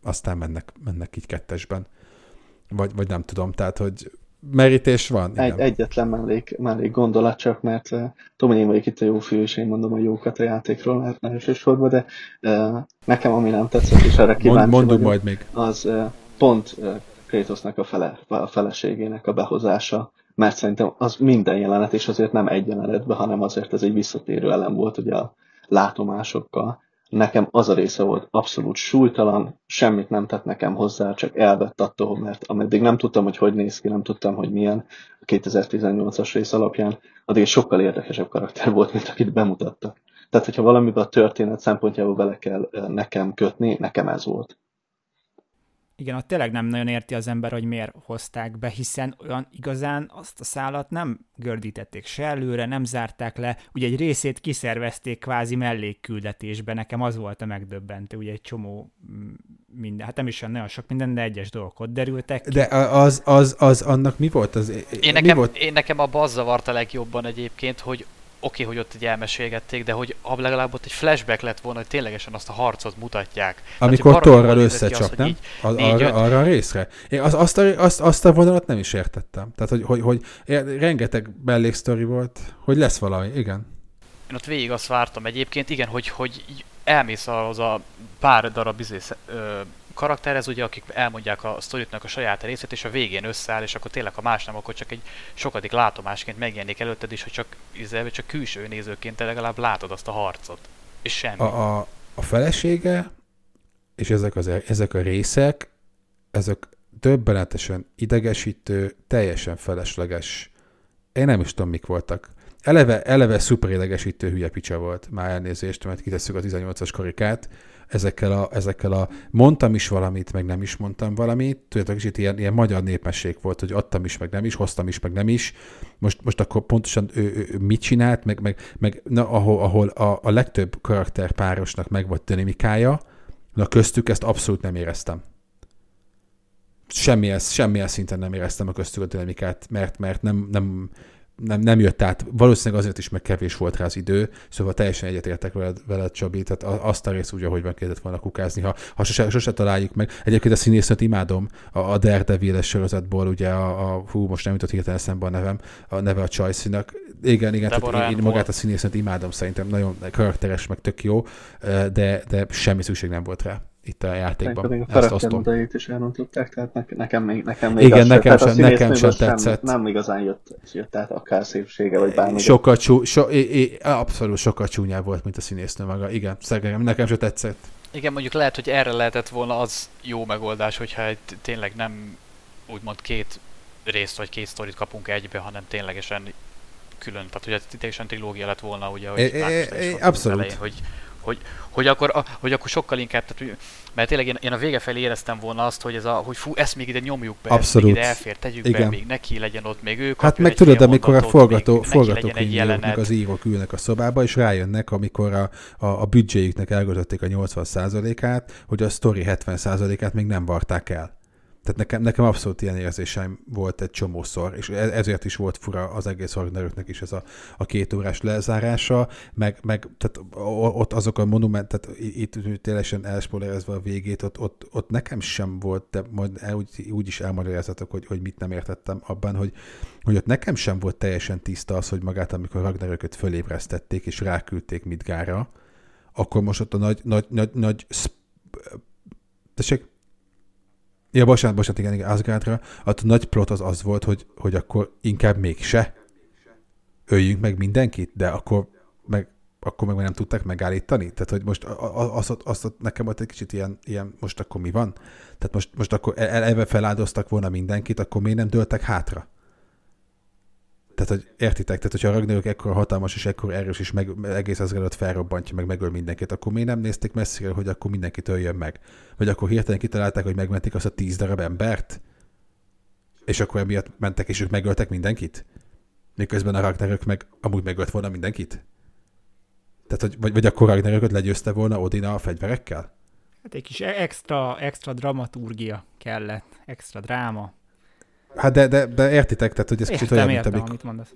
aztán mennek, mennek így kettesben. Vagy, vagy nem tudom, tehát, hogy merítés van. Igen. Egy, egyetlen mellék, mellék gondolat csak, mert uh, tudom, én vagyok itt a jó fiú, és én mondom a jókat a játékról, mert elsősorban, de uh, nekem ami nem tetszett, és erre kíváncsi Mond, vagyok, majd még. az uh, pont uh, Kratosnak a, fele, a feleségének a behozása, mert szerintem az minden jelenet, és azért nem egy jelenetben, hanem azért ez egy visszatérő elem volt ugye a látomásokkal, nekem az a része volt abszolút súlytalan, semmit nem tett nekem hozzá, csak elvett attól, mert ameddig nem tudtam, hogy hogy néz ki, nem tudtam, hogy milyen a 2018-as rész alapján, addig egy sokkal érdekesebb karakter volt, mint akit bemutattak. Tehát, hogyha valamiben a történet szempontjából bele kell nekem kötni, nekem ez volt. Igen, ott tényleg nem nagyon érti az ember, hogy miért hozták be, hiszen olyan igazán azt a szálat nem gördítették se előre, nem zárták le, ugye egy részét kiszervezték kvázi mellékküldetésbe, nekem az volt a megdöbbentő, ugye egy csomó mm, minden, hát nem is olyan nagyon sok minden, de egyes dolgok ott derültek ki. De az, az, az annak mi volt? Az, én, mi nekem, volt? én nekem abban az zavart a legjobban egyébként, hogy oké, okay, hogy ott egy elmesélgették, de hogy legalább ott egy flashback lett volna, hogy ténylegesen azt a harcot mutatják. Amikor torral összecsap, nem? Az, négy, arra, arra a részre. Én az, azt, a, azt, azt a vonalat nem is értettem. Tehát, hogy, hogy, hogy rengeteg melléksztori volt, hogy lesz valami, igen. Én ott végig azt vártam egyébként, igen, hogy, hogy elmész az a pár darab izé, karakterhez, ugye, akik elmondják a sztoritnak a saját részét, és a végén összeáll, és akkor tényleg, ha más nem, akkor csak egy sokadik látomásként megjelenik előtted is, hogy csak, izé, csak külső nézőként te legalább látod azt a harcot. És semmi. A, a, a felesége, és ezek, az, ezek a részek, ezek döbbenetesen idegesítő, teljesen felesleges. Én nem is tudom, mik voltak. Eleve, eleve szuper idegesítő hülye picsa volt, már elnézést, mert kitesszük a 18-as karikát, ezekkel a, ezekkel a mondtam is valamit, meg nem is mondtam valamit. Tudjátok, kicsit ilyen, ilyen magyar népesség volt, hogy adtam is, meg nem is, hoztam is, meg nem is. Most, most akkor pontosan ő, ő, ő mit csinált, meg, meg, meg na, ahol, ahol a, a legtöbb karakterpárosnak meg volt dinamikája, na köztük ezt abszolút nem éreztem. Semmilyen, semmilyen szinten nem éreztem a köztük a dinamikát, mert, mert nem, nem, nem, nem jött át. Valószínűleg azért is, meg kevés volt rá az idő, szóval teljesen egyetértek veled, veled Csabi, tehát azt a részt úgy, ahogy meg kellett volna kukázni, ha, ha sose, sose találjuk meg. Egyébként a színésznőt imádom, a, a daredevil sorozatból, ugye a, a, hú, most nem jutott hirtelen eszembe a nevem, a neve a Csajszinak. Igen, igen, tehát én, én magát a színésznőt imádom, szerintem nagyon karakteres, meg tök jó, de, de semmi szükség nem volt rá itt a játékban. Pedig a karakter is elrontották, tehát nekem még, nekem még Igen, nekem sem, nekem sem tetszett. Nem, nem igazán jött, jött át akár szépsége, vagy bármi. Sokkal csú, so, é, é, abszolút sokkal csúnyább volt, mint a színésznő maga. Igen, szegem, nekem sem tetszett. Igen, mondjuk lehet, hogy erre lehetett volna az jó megoldás, hogyha tényleg nem úgymond két részt vagy két sztorit kapunk egybe, hanem ténylegesen külön, tehát hogy ténylegesen trilógia lett volna, ugye, hogy é, é, é, abszolút. Elején, hogy hogy, hogy, akkor, a, hogy akkor sokkal inkább, tehát, mert tényleg én, én a vége felé éreztem volna azt, hogy ez a, hogy fú, ezt még ide nyomjuk be, Abszolút. még ide elfér, tegyük Igen. be, még neki legyen ott, még ő Hát meg tudod, amikor a forgató, forgatókönyvírók meg az írók ülnek a szobába, és rájönnek, amikor a, a, a büdzséjüknek a 80%-át, hogy a sztori 70%-át még nem varták el. Tehát nekem, nekem abszolút ilyen érzéseim volt egy csomószor, és e-, ezért is volt fura az egész Ragnaröknek is ez a, a két órás lezárása, meg, meg tehát ott azok a monument, tehát itt tényleg elspoilerezve a végét, ott, ott, ott, nekem sem volt, de majd úgy, úgy is elmagyarázatok, hogy, hogy mit nem értettem abban, hogy, hogy ott nekem sem volt teljesen tiszta az, hogy magát, amikor Ragnarököt fölébresztették és ráküldték Midgára, akkor most ott a nagy, nagy, nagy, nagy tessék? Ja, bocsánat, bocsánat, igen, igen, Asgardra. A nagy plot az az volt, hogy, hogy akkor inkább mégse öljünk meg mindenkit, de akkor meg, akkor meg nem tudták megállítani. Tehát, hogy most azt, azt, azt nekem volt egy kicsit ilyen, ilyen, most akkor mi van? Tehát most, most akkor eleve feláldoztak volna mindenkit, akkor miért nem dőltek hátra? Tehát, hogy értitek, tehát hogyha a Ragnarök ekkora hatalmas és ekkora erős, és meg, egész az előtt felrobbantja, meg megöl mindenkit, akkor miért nem nézték messzire, hogy akkor mindenkit öljön meg? Vagy akkor hirtelen kitalálták, hogy megmentik azt a tíz darab embert? És akkor emiatt mentek, és ők megöltek mindenkit? Miközben a Ragnarök meg amúgy megölt volna mindenkit? Tehát, hogy, vagy, vagy akkor Ragnarököt legyőzte volna Odina a fegyverekkel? Hát egy kis e- extra, extra dramaturgia kellett, extra dráma. Hát de, de, de értitek, tehát hogy ez kicsit olyan, mint értem, amikor... amit mondasz.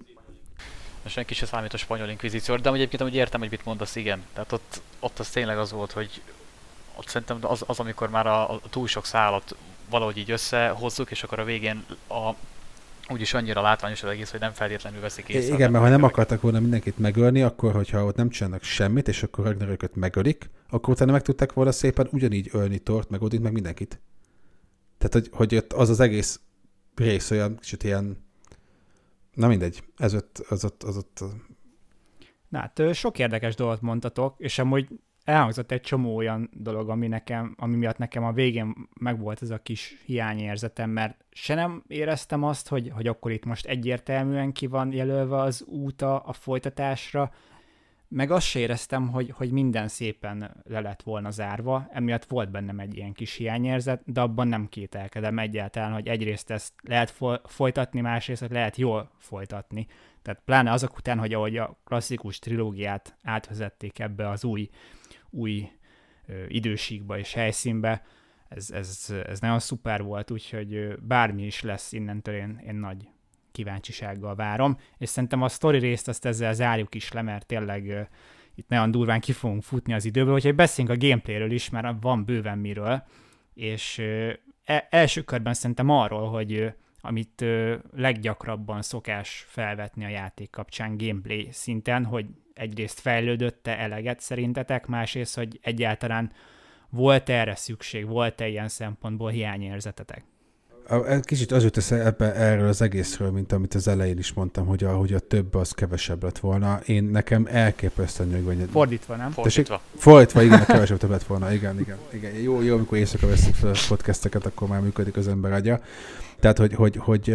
Most senki se számít a spanyol inkvizíció, de amúgy egyébként amúgy értem, hogy mit mondasz, igen. Tehát ott, ott az tényleg az volt, hogy ott szerintem az, az amikor már a, a túl sok szálat valahogy így összehozzuk, és akkor a végén a, úgyis annyira látványos az egész, hogy nem feltétlenül veszik észre. Igen, mert ha nem akartak volna mindenkit megölni, akkor hogyha ott nem csinálnak semmit, és akkor Ragnarököt megölik, akkor utána meg tudták volna szépen ugyanígy ölni Tort, meg Odint, meg mindenkit. Tehát, hogy, hogy ott az az egész rész olyan kicsit ilyen, na mindegy, ez ott, az ott, az ott, Na hát sok érdekes dolgot mondtatok, és amúgy elhangzott egy csomó olyan dolog, ami, nekem, ami miatt nekem a végén megvolt ez a kis hiányérzetem, mert se nem éreztem azt, hogy, hogy akkor itt most egyértelműen ki van jelölve az úta a folytatásra, meg azt se éreztem, hogy, hogy minden szépen le lett volna zárva, emiatt volt bennem egy ilyen kis hiányérzet, de abban nem kételkedem egyáltalán, hogy egyrészt ezt lehet fo- folytatni, másrészt hogy lehet jól folytatni. Tehát pláne azok után, hogy ahogy a klasszikus trilógiát átvezették ebbe az új, új ö, idősíkba és helyszínbe, ez, ez, ez nagyon szuper volt, úgyhogy bármi is lesz innentől én, én nagy kíváncsisággal várom, és szerintem a sztori részt azt ezzel zárjuk is le, mert tényleg itt nagyon durván ki fogunk futni az időből, úgyhogy beszéljünk a gameplayről is, mert van bőven miről, és e- első körben szerintem arról, hogy amit leggyakrabban szokás felvetni a játék kapcsán gameplay szinten, hogy egyrészt fejlődött-e eleget szerintetek, másrészt, hogy egyáltalán volt erre szükség, volt-e ilyen szempontból hiányérzetetek? A- Kicsit az jut eszembe ebbe, erről az egészről, mint amit az elején is mondtam, hogy a, hogy a több az kevesebb lett volna. Én nekem elképesztően nyugodj. Fordítva, nem? Fordítva. Fordítva, igen, a [laughs] kevesebb több lett volna, igen, igen. igen. Jó, jó, amikor éjszaka veszik fel a podcasteket, akkor már működik az ember agya. Tehát, hogy, hogy, hogy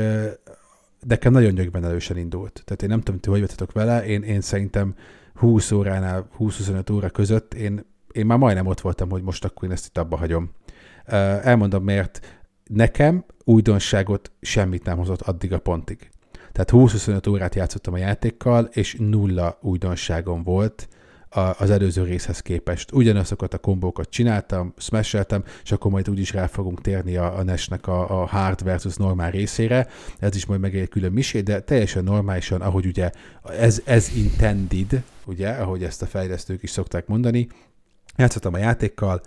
nekem nagyon nyögben elősen indult. Tehát én nem tudom, ti hogy vettetek vele, én, én szerintem 20 óránál, 20-25 óra között én, én már majdnem ott voltam, hogy most akkor én ezt itt abba hagyom. Elmondom miért. Nekem újdonságot semmit nem hozott addig a pontig. Tehát 20-25 órát játszottam a játékkal, és nulla újdonságom volt az előző részhez képest. Ugyanazokat a kombókat csináltam, smasheltem, és akkor majd úgyis rá fogunk térni a, a NES-nek a, a hard versus normál részére. Ez is majd meg egy külön misé, de teljesen normálisan, ahogy ugye ez, ez intended, ugye, ahogy ezt a fejlesztők is szokták mondani, játszottam a játékkal,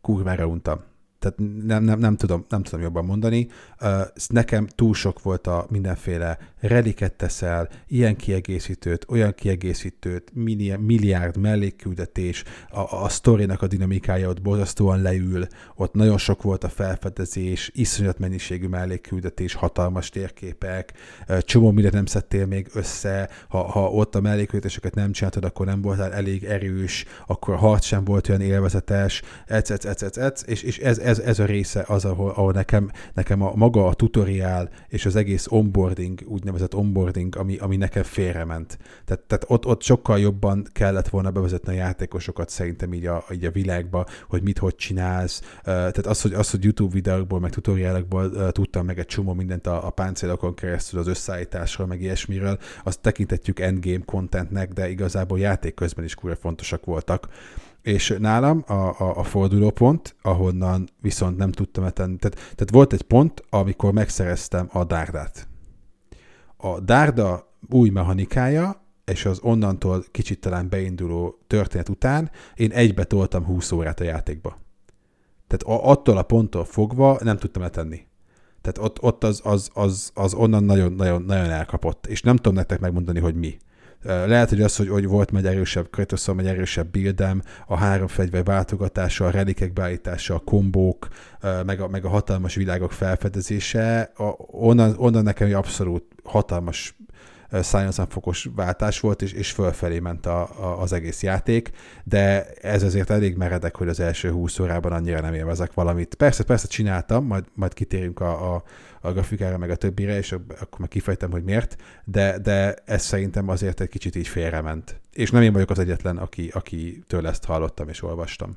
kurvára untam. Tehát nem, nem, nem, tudom, nem tudom jobban mondani. Uh, nekem túl sok volt a mindenféle reliket teszel, ilyen kiegészítőt, olyan kiegészítőt, milliárd, milliárd mellékküldetés, a, a sztorinak a dinamikája ott borzasztóan leül, ott nagyon sok volt a felfedezés, iszonyat mennyiségű mellékküldetés, hatalmas térképek, csomó mindent nem szedtél még össze, ha, ha ott a mellékküldetéseket nem csináltad, akkor nem voltál elég erős, akkor a harc sem volt olyan élvezetes, ec, ec, ec, ec, ec és, és ez, ez, ez a része az, ahol, ahol nekem, nekem a maga a tutoriál és az egész onboarding, úgynevezett onboarding, ami, ami nekem félrement. Tehát, tehát ott, ott sokkal jobban kellett volna bevezetni a játékosokat szerintem így a, így a világba, hogy mit, hogy csinálsz. Tehát az, hogy, az, hogy YouTube videókból, meg tutoriálokból tudtam meg egy csomó mindent a, a páncélokon keresztül, az összeállításról, meg ilyesmiről, azt tekintetjük endgame contentnek, de igazából játék közben is kurva fontosak voltak. És nálam a, a, a fordulópont, ahonnan viszont nem tudtam etenni. Tehát, tehát volt egy pont, amikor megszereztem a dárdát. A dárda új mechanikája, és az onnantól kicsit talán beinduló történet után én egybe toltam 20 órát a játékba. Tehát a, attól a ponttól fogva nem tudtam letenni. Tehát ott, ott az, az, az, az onnan nagyon, nagyon, nagyon elkapott, és nem tudom nektek megmondani, hogy mi. Lehet, hogy az, hogy, hogy volt egy erősebb Kratoszom, egy erősebb buildem, a három fegyver váltogatása, a relikek beállítása, a kombók, meg a, meg a hatalmas világok felfedezése, a, onnan, onnan nekem egy abszolút hatalmas 180 fokos váltás volt, és, és fölfelé ment a, a, az egész játék, de ez azért elég meredek, hogy az első 20 órában annyira nem élvezek valamit. Persze, persze csináltam, majd, majd kitérünk a, a, a grafikára, meg a többire, és akkor meg kifejtem, hogy miért, de, de ez szerintem azért egy kicsit így félrement. És nem én vagyok az egyetlen, aki, aki tőle ezt hallottam és olvastam.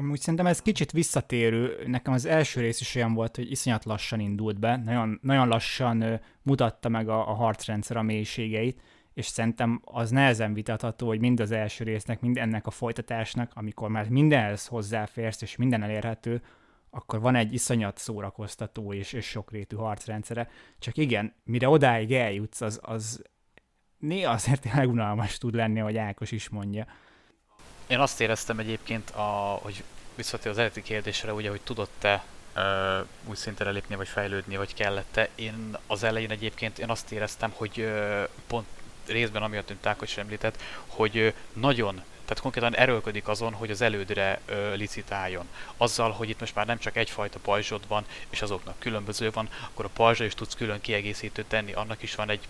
Úgy szerintem ez kicsit visszatérő. Nekem az első rész is olyan volt, hogy iszonyat lassan indult be, nagyon, nagyon lassan mutatta meg a, a harcrendszer a mélységeit, és szerintem az nehezen vitatható, hogy mind az első résznek, mind ennek a folytatásnak, amikor már mindenhez hozzáférsz, és minden elérhető, akkor van egy iszonyat szórakoztató és, és sokrétű harcrendszere. Csak igen, mire odáig eljutsz, az, az néha azért tényleg unalmas tud lenni, ahogy Ákos is mondja. Én azt éreztem egyébként, a, hogy visszatérő az eredeti kérdésre, ugye, hogy tudott-e uh, új szintre lépni, vagy fejlődni, vagy kellett-e. Én az elején egyébként én azt éreztem, hogy uh, pont részben amiatt, mint Ákos említett, hogy uh, nagyon tehát konkrétan erőlködik azon, hogy az elődre ö, licitáljon. Azzal, hogy itt most már nem csak egyfajta pajzsod van, és azoknak különböző van, akkor a pajzsra is tudsz külön kiegészítőt tenni, annak is van egy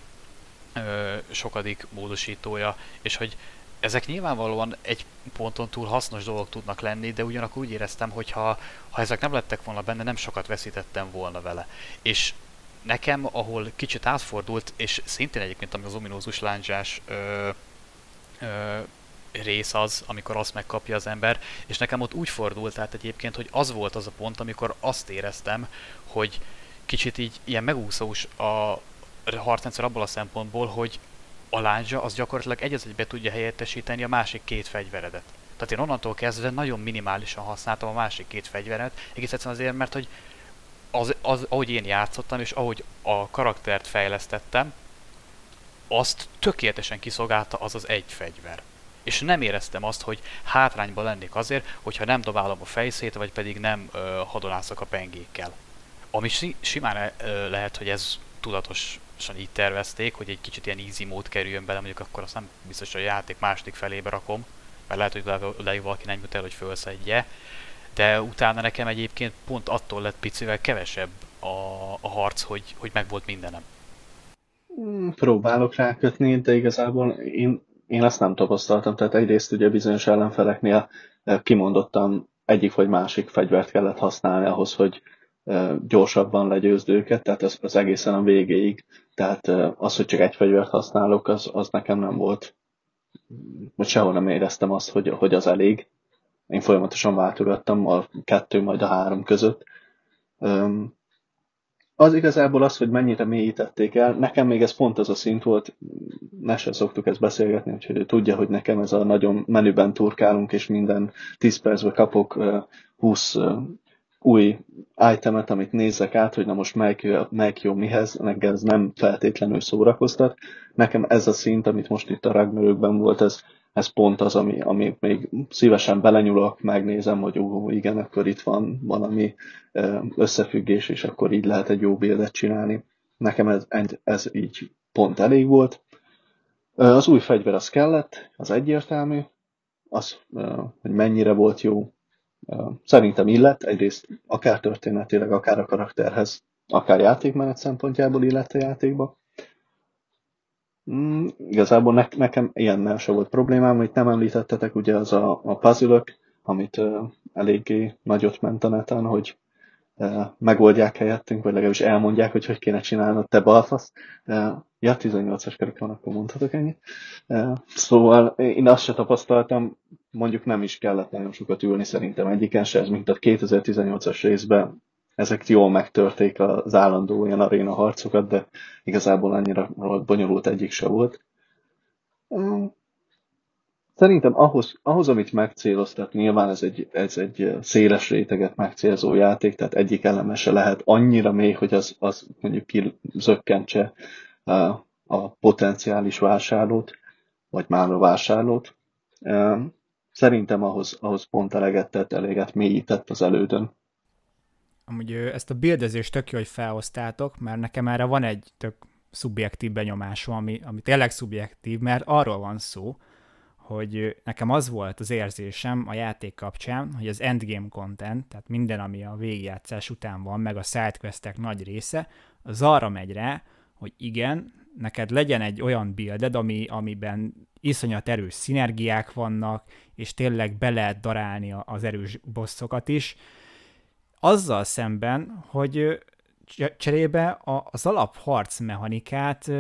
ö, sokadik módosítója, és hogy ezek nyilvánvalóan egy ponton túl hasznos dolgok tudnak lenni, de ugyanakkor úgy éreztem, hogy ha, ha ezek nem lettek volna benne, nem sokat veszítettem volna vele. És nekem, ahol kicsit átfordult, és szintén egyébként ami az ominózus ö, rész az, amikor azt megkapja az ember, és nekem ott úgy fordult át egyébként, hogy az volt az a pont, amikor azt éreztem, hogy kicsit így ilyen megúszós a harcrendszer abból a szempontból, hogy a az gyakorlatilag egy az egybe tudja helyettesíteni a másik két fegyveredet. Tehát én onnantól kezdve nagyon minimálisan használtam a másik két fegyveret, egész egyszerűen azért, mert hogy az, az, ahogy én játszottam, és ahogy a karaktert fejlesztettem, azt tökéletesen kiszolgálta az az egy fegyver. És nem éreztem azt, hogy hátrányban lennék azért, hogyha nem dobálom a fejszét, vagy pedig nem ö, hadonászok a pengékkel. Ami si- simán ö, lehet, hogy ez tudatos így tervezték, hogy egy kicsit ilyen easy mód kerüljön bele, mondjuk akkor azt nem biztos, hogy a játék második felébe rakom, mert lehet, hogy odáig valaki nem jut el, hogy felszedje, de utána nekem egyébként pont attól lett picivel kevesebb a, a harc, hogy, hogy meg volt mindenem. Hmm, próbálok rákötni, de igazából én, én azt nem tapasztaltam. Tehát egyrészt ugye bizonyos ellenfeleknél kimondottan egyik vagy másik fegyvert kellett használni ahhoz, hogy gyorsabban legyőzd őket, tehát ez az egészen a végéig. Tehát az, hogy csak egy fegyvert használok, az, az nekem nem volt, vagy sehol nem éreztem azt, hogy, hogy az elég. Én folyamatosan váltogattam a kettő, majd a három között. Az igazából az, hogy mennyire mélyítették el, nekem még ez pont az a szint volt, ne se szoktuk ezt beszélgetni, úgyhogy ő tudja, hogy nekem ez a nagyon menüben turkálunk, és minden 10 percben kapok 20 új itemet, amit nézek át, hogy na most melyik, melyik jó mihez, nekem ez nem feltétlenül szórakoztat. Nekem ez a szint, amit most itt a Ragnarökben volt, ez, ez pont az, ami, ami még szívesen belenyúlok, megnézem, hogy ó, igen, akkor itt van valami összefüggés, és akkor így lehet egy jó bildet csinálni. Nekem ez, ez így pont elég volt. Az új fegyver az kellett, az egyértelmű, az, hogy mennyire volt jó, Szerintem illet, egyrészt akár történetileg, akár a karakterhez, akár játékmenet szempontjából illett a játékba. Mm, igazából ne, nekem ilyennel se volt problémám, amit nem említettetek, ugye az a, a puzzle amit uh, eléggé nagyot ment a neten, hogy megoldják helyettünk, vagy legalábbis elmondják, hogy hogy kéne csinálnod te balfasz. Ja, 18-as körök van, akkor mondhatok ennyit. Szóval én azt se tapasztaltam, mondjuk nem is kellett nagyon sokat ülni szerintem egyiken se, ez mint a 2018-as részben ezek jól megtörték az állandó ilyen aréna harcokat, de igazából annyira bonyolult egyik se volt. Szerintem ahhoz, ahhoz amit megcéloztak, nyilván ez egy, ez egy széles réteget megcélzó játék, tehát egyik eleme se lehet annyira mély, hogy az, az mondjuk kizökkentse a potenciális vásárlót, vagy már a vásárlót. Szerintem ahhoz, ahhoz pont eleget tett, eléget mélyített az elődön. Amúgy ezt a bildezést tök jó, hogy felhoztátok, mert nekem erre van egy tök szubjektív benyomásom, ami, ami tényleg szubjektív, mert arról van szó, hogy nekem az volt az érzésem a játék kapcsán, hogy az endgame content, tehát minden, ami a végigjátszás után van, meg a sidequestek nagy része, az arra megy rá, hogy igen, neked legyen egy olyan builded, ami, amiben iszonyat erős szinergiák vannak, és tényleg be lehet darálni az erős bosszokat is, azzal szemben, hogy cserébe az alapharc mechanikát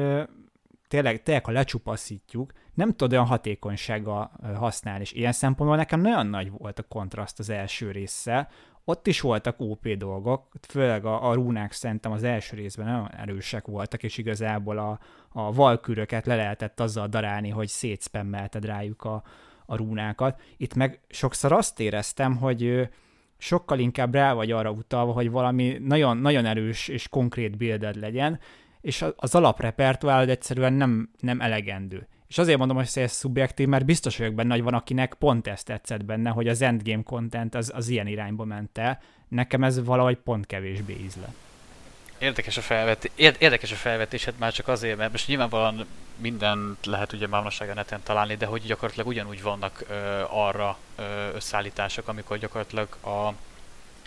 tényleg, tényleg, ha lecsupaszítjuk, nem tudod olyan hatékonysággal használni, és ilyen szempontból nekem nagyon nagy volt a kontraszt az első résszel, ott is voltak OP dolgok, főleg a, a rúnák szerintem az első részben nagyon erősek voltak, és igazából a, a valküröket le lehetett azzal darálni, hogy szétszpemmelted rájuk a, a rúnákat. Itt meg sokszor azt éreztem, hogy sokkal inkább rá vagy arra utalva, hogy valami nagyon, nagyon erős és konkrét bilded legyen, és az alaprepertoárod egyszerűen nem, nem elegendő. És azért mondom, hogy ez szubjektív, mert biztos vagyok benne, hogy van, akinek pont ezt tetszett benne, hogy az endgame content az, az ilyen irányba ment el. Nekem ez valahogy pont kevésbé ízle. Érdekes a, felvetés, érdekes a felvetésed már csak azért, mert most nyilvánvalóan mindent lehet ugye már a neten találni, de hogy gyakorlatilag ugyanúgy vannak ö, arra ö, összeállítások, amikor gyakorlatilag a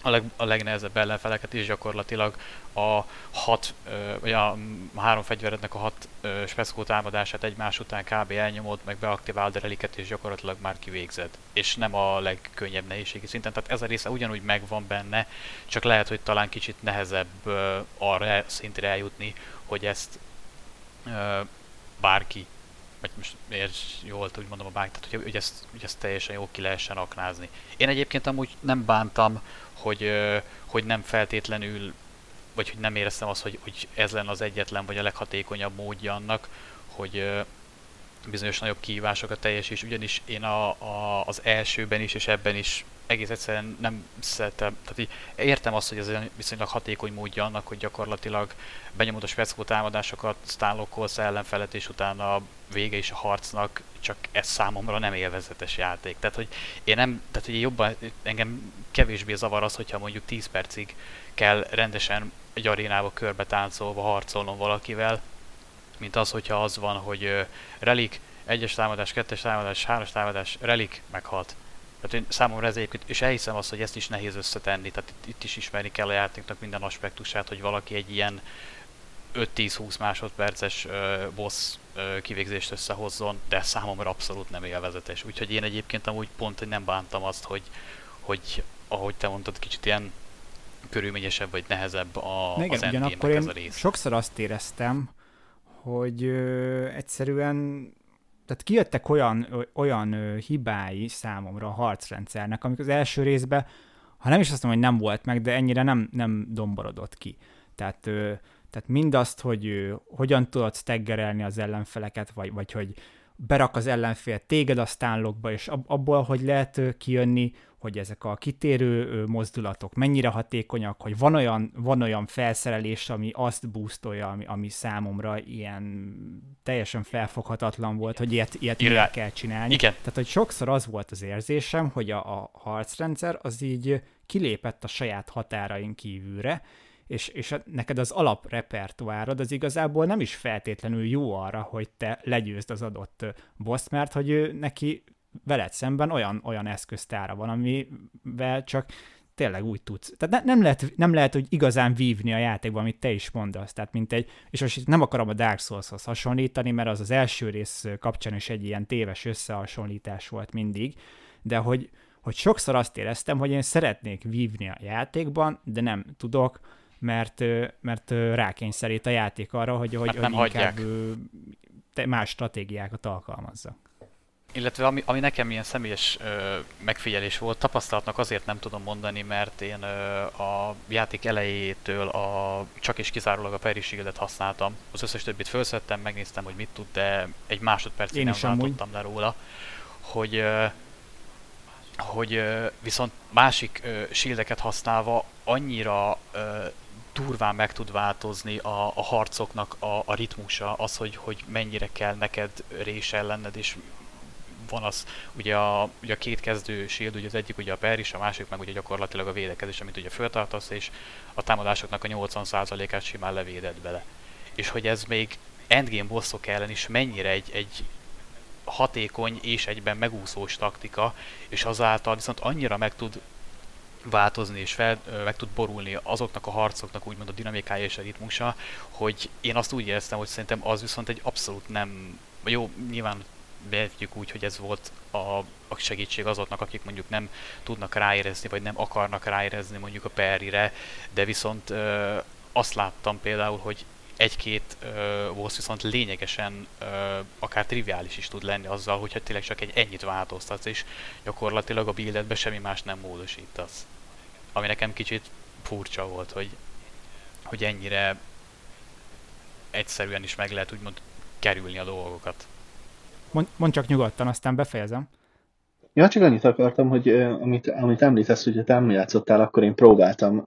a, leg, a legnehezebb ellenfeleket is gyakorlatilag a hat, vagy a három fegyverednek a hat speckó támadását egymás után kb. elnyomod, meg beaktiválod a reliket, és gyakorlatilag már kivégzed. És nem a legkönnyebb nehézségi szinten. Tehát ez a része ugyanúgy megvan benne, csak lehet, hogy talán kicsit nehezebb arra szintre eljutni, hogy ezt bárki vagy most miért jól úgy mondom a bánk, tehát hogy, hogy, ezt, hogy ezt teljesen jó ki lehessen aknázni. Én egyébként amúgy nem bántam hogy, hogy nem feltétlenül, vagy hogy nem éreztem azt, hogy, hogy ez lenne az egyetlen, vagy a leghatékonyabb módja annak, hogy bizonyos nagyobb kihívásokat teljesíts, ugyanis én a, a, az elsőben is, és ebben is egész egyszerűen nem szeretem, tehát így értem azt, hogy ez egy viszonylag hatékony módja annak, hogy gyakorlatilag benyomod a speckó támadásokat, stánlokkolsz ellenfelet, és utána a vége is a harcnak, csak ez számomra nem élvezetes játék. Tehát, hogy én nem, tehát, hogy jobban, engem kevésbé zavar az, hogyha mondjuk 10 percig kell rendesen egy arénába körbe táncolva harcolnom valakivel, mint az, hogyha az van, hogy relik, egyes támadás, kettes támadás, hármas támadás, relik, meghalt tehát én számomra ez egyébként, és elhiszem azt, hogy ezt is nehéz összetenni, tehát itt, itt is ismerni kell a játéknak minden aspektusát, hogy valaki egy ilyen 5-10-20 másodperces uh, boss uh, kivégzést összehozzon, de számomra abszolút nem élvezetes. Úgyhogy én egyébként amúgy pont, hogy nem bántam azt, hogy, hogy ahogy te mondtad, kicsit ilyen körülményesebb vagy nehezebb a, igen, az ugyanakkor ez a rész. sokszor azt éreztem, hogy ö, egyszerűen tehát kijöttek olyan, olyan hibái számomra a harcrendszernek, amik az első részben, ha nem is azt mondom, hogy nem volt meg, de ennyire nem, nem domborodott ki. Tehát, tehát mindazt, hogy hogyan tudod staggerelni az ellenfeleket, vagy, vagy hogy berak az ellenfél téged a stánlokba, és abból, hogy lehet kijönni, hogy ezek a kitérő mozdulatok mennyire hatékonyak, hogy van olyan, van olyan felszerelés, ami azt boostolja, ami, ami számomra ilyen teljesen felfoghatatlan volt, hogy ilyet, ilyet Irá... kell csinálni. Igen. Tehát, hogy sokszor az volt az érzésem, hogy a, a harcrendszer az így kilépett a saját határain kívülre, és, és neked az alaprepertoárod az igazából nem is feltétlenül jó arra, hogy te legyőzd az adott boss, mert hogy ő, neki veled szemben olyan, olyan eszköztára van, amivel csak tényleg úgy tudsz. Tehát ne, nem, lehet, nem lehet, hogy igazán vívni a játékban, amit te is mondasz. Tehát mint egy, és most itt nem akarom a Dark Souls-hoz hasonlítani, mert az az első rész kapcsán is egy ilyen téves összehasonlítás volt mindig, de hogy, hogy sokszor azt éreztem, hogy én szeretnék vívni a játékban, de nem tudok, mert, mert rákényszerít a játék arra, hogy, hogy, hát hogy inkább más stratégiákat alkalmazzak. Illetve ami, ami nekem ilyen személyes ö, megfigyelés volt, tapasztalatnak azért nem tudom mondani, mert én ö, a játék elejétől a, csak és kizárólag a Perry használtam. Az összes többit felszettem, megnéztem, hogy mit tud, de egy másodpercig nem váltottam le róla, hogy ö, hogy ö, viszont másik ö, shieldeket használva annyira ö, durván meg tud változni a, a harcoknak a, a ritmusa, az, hogy, hogy mennyire kell neked résellenned, és van az, ugye a, ugye a két kezdő shield, ugye az egyik ugye a per is, a másik meg ugye gyakorlatilag a védekezés, amit ugye föltartasz, és a támadásoknak a 80%-át simán levéded bele. És hogy ez még endgame bosszok ellen is mennyire egy, egy hatékony és egyben megúszós taktika, és azáltal viszont annyira meg tud változni és fel, meg tud borulni azoknak a harcoknak úgymond a dinamikája és a ritmusa, hogy én azt úgy éreztem, hogy szerintem az viszont egy abszolút nem, jó, nyilván behetjük úgy, hogy ez volt a, a segítség azoknak, akik mondjuk nem tudnak ráérezni, vagy nem akarnak ráérezni mondjuk a perire, de viszont ö, azt láttam például, hogy egy-két uh, viszont lényegesen uh, akár triviális is tud lenni azzal, hogyha tényleg csak egy ennyit változtatsz, és gyakorlatilag a buildetbe semmi más nem módosítasz. Ami nekem kicsit furcsa volt, hogy, hogy ennyire egyszerűen is meg lehet úgymond kerülni a dolgokat. Mond, mond csak nyugodtan, aztán befejezem. Ja, csak annyit akartam, hogy uh, amit, amit említesz, hogy te nem játszottál, akkor én próbáltam,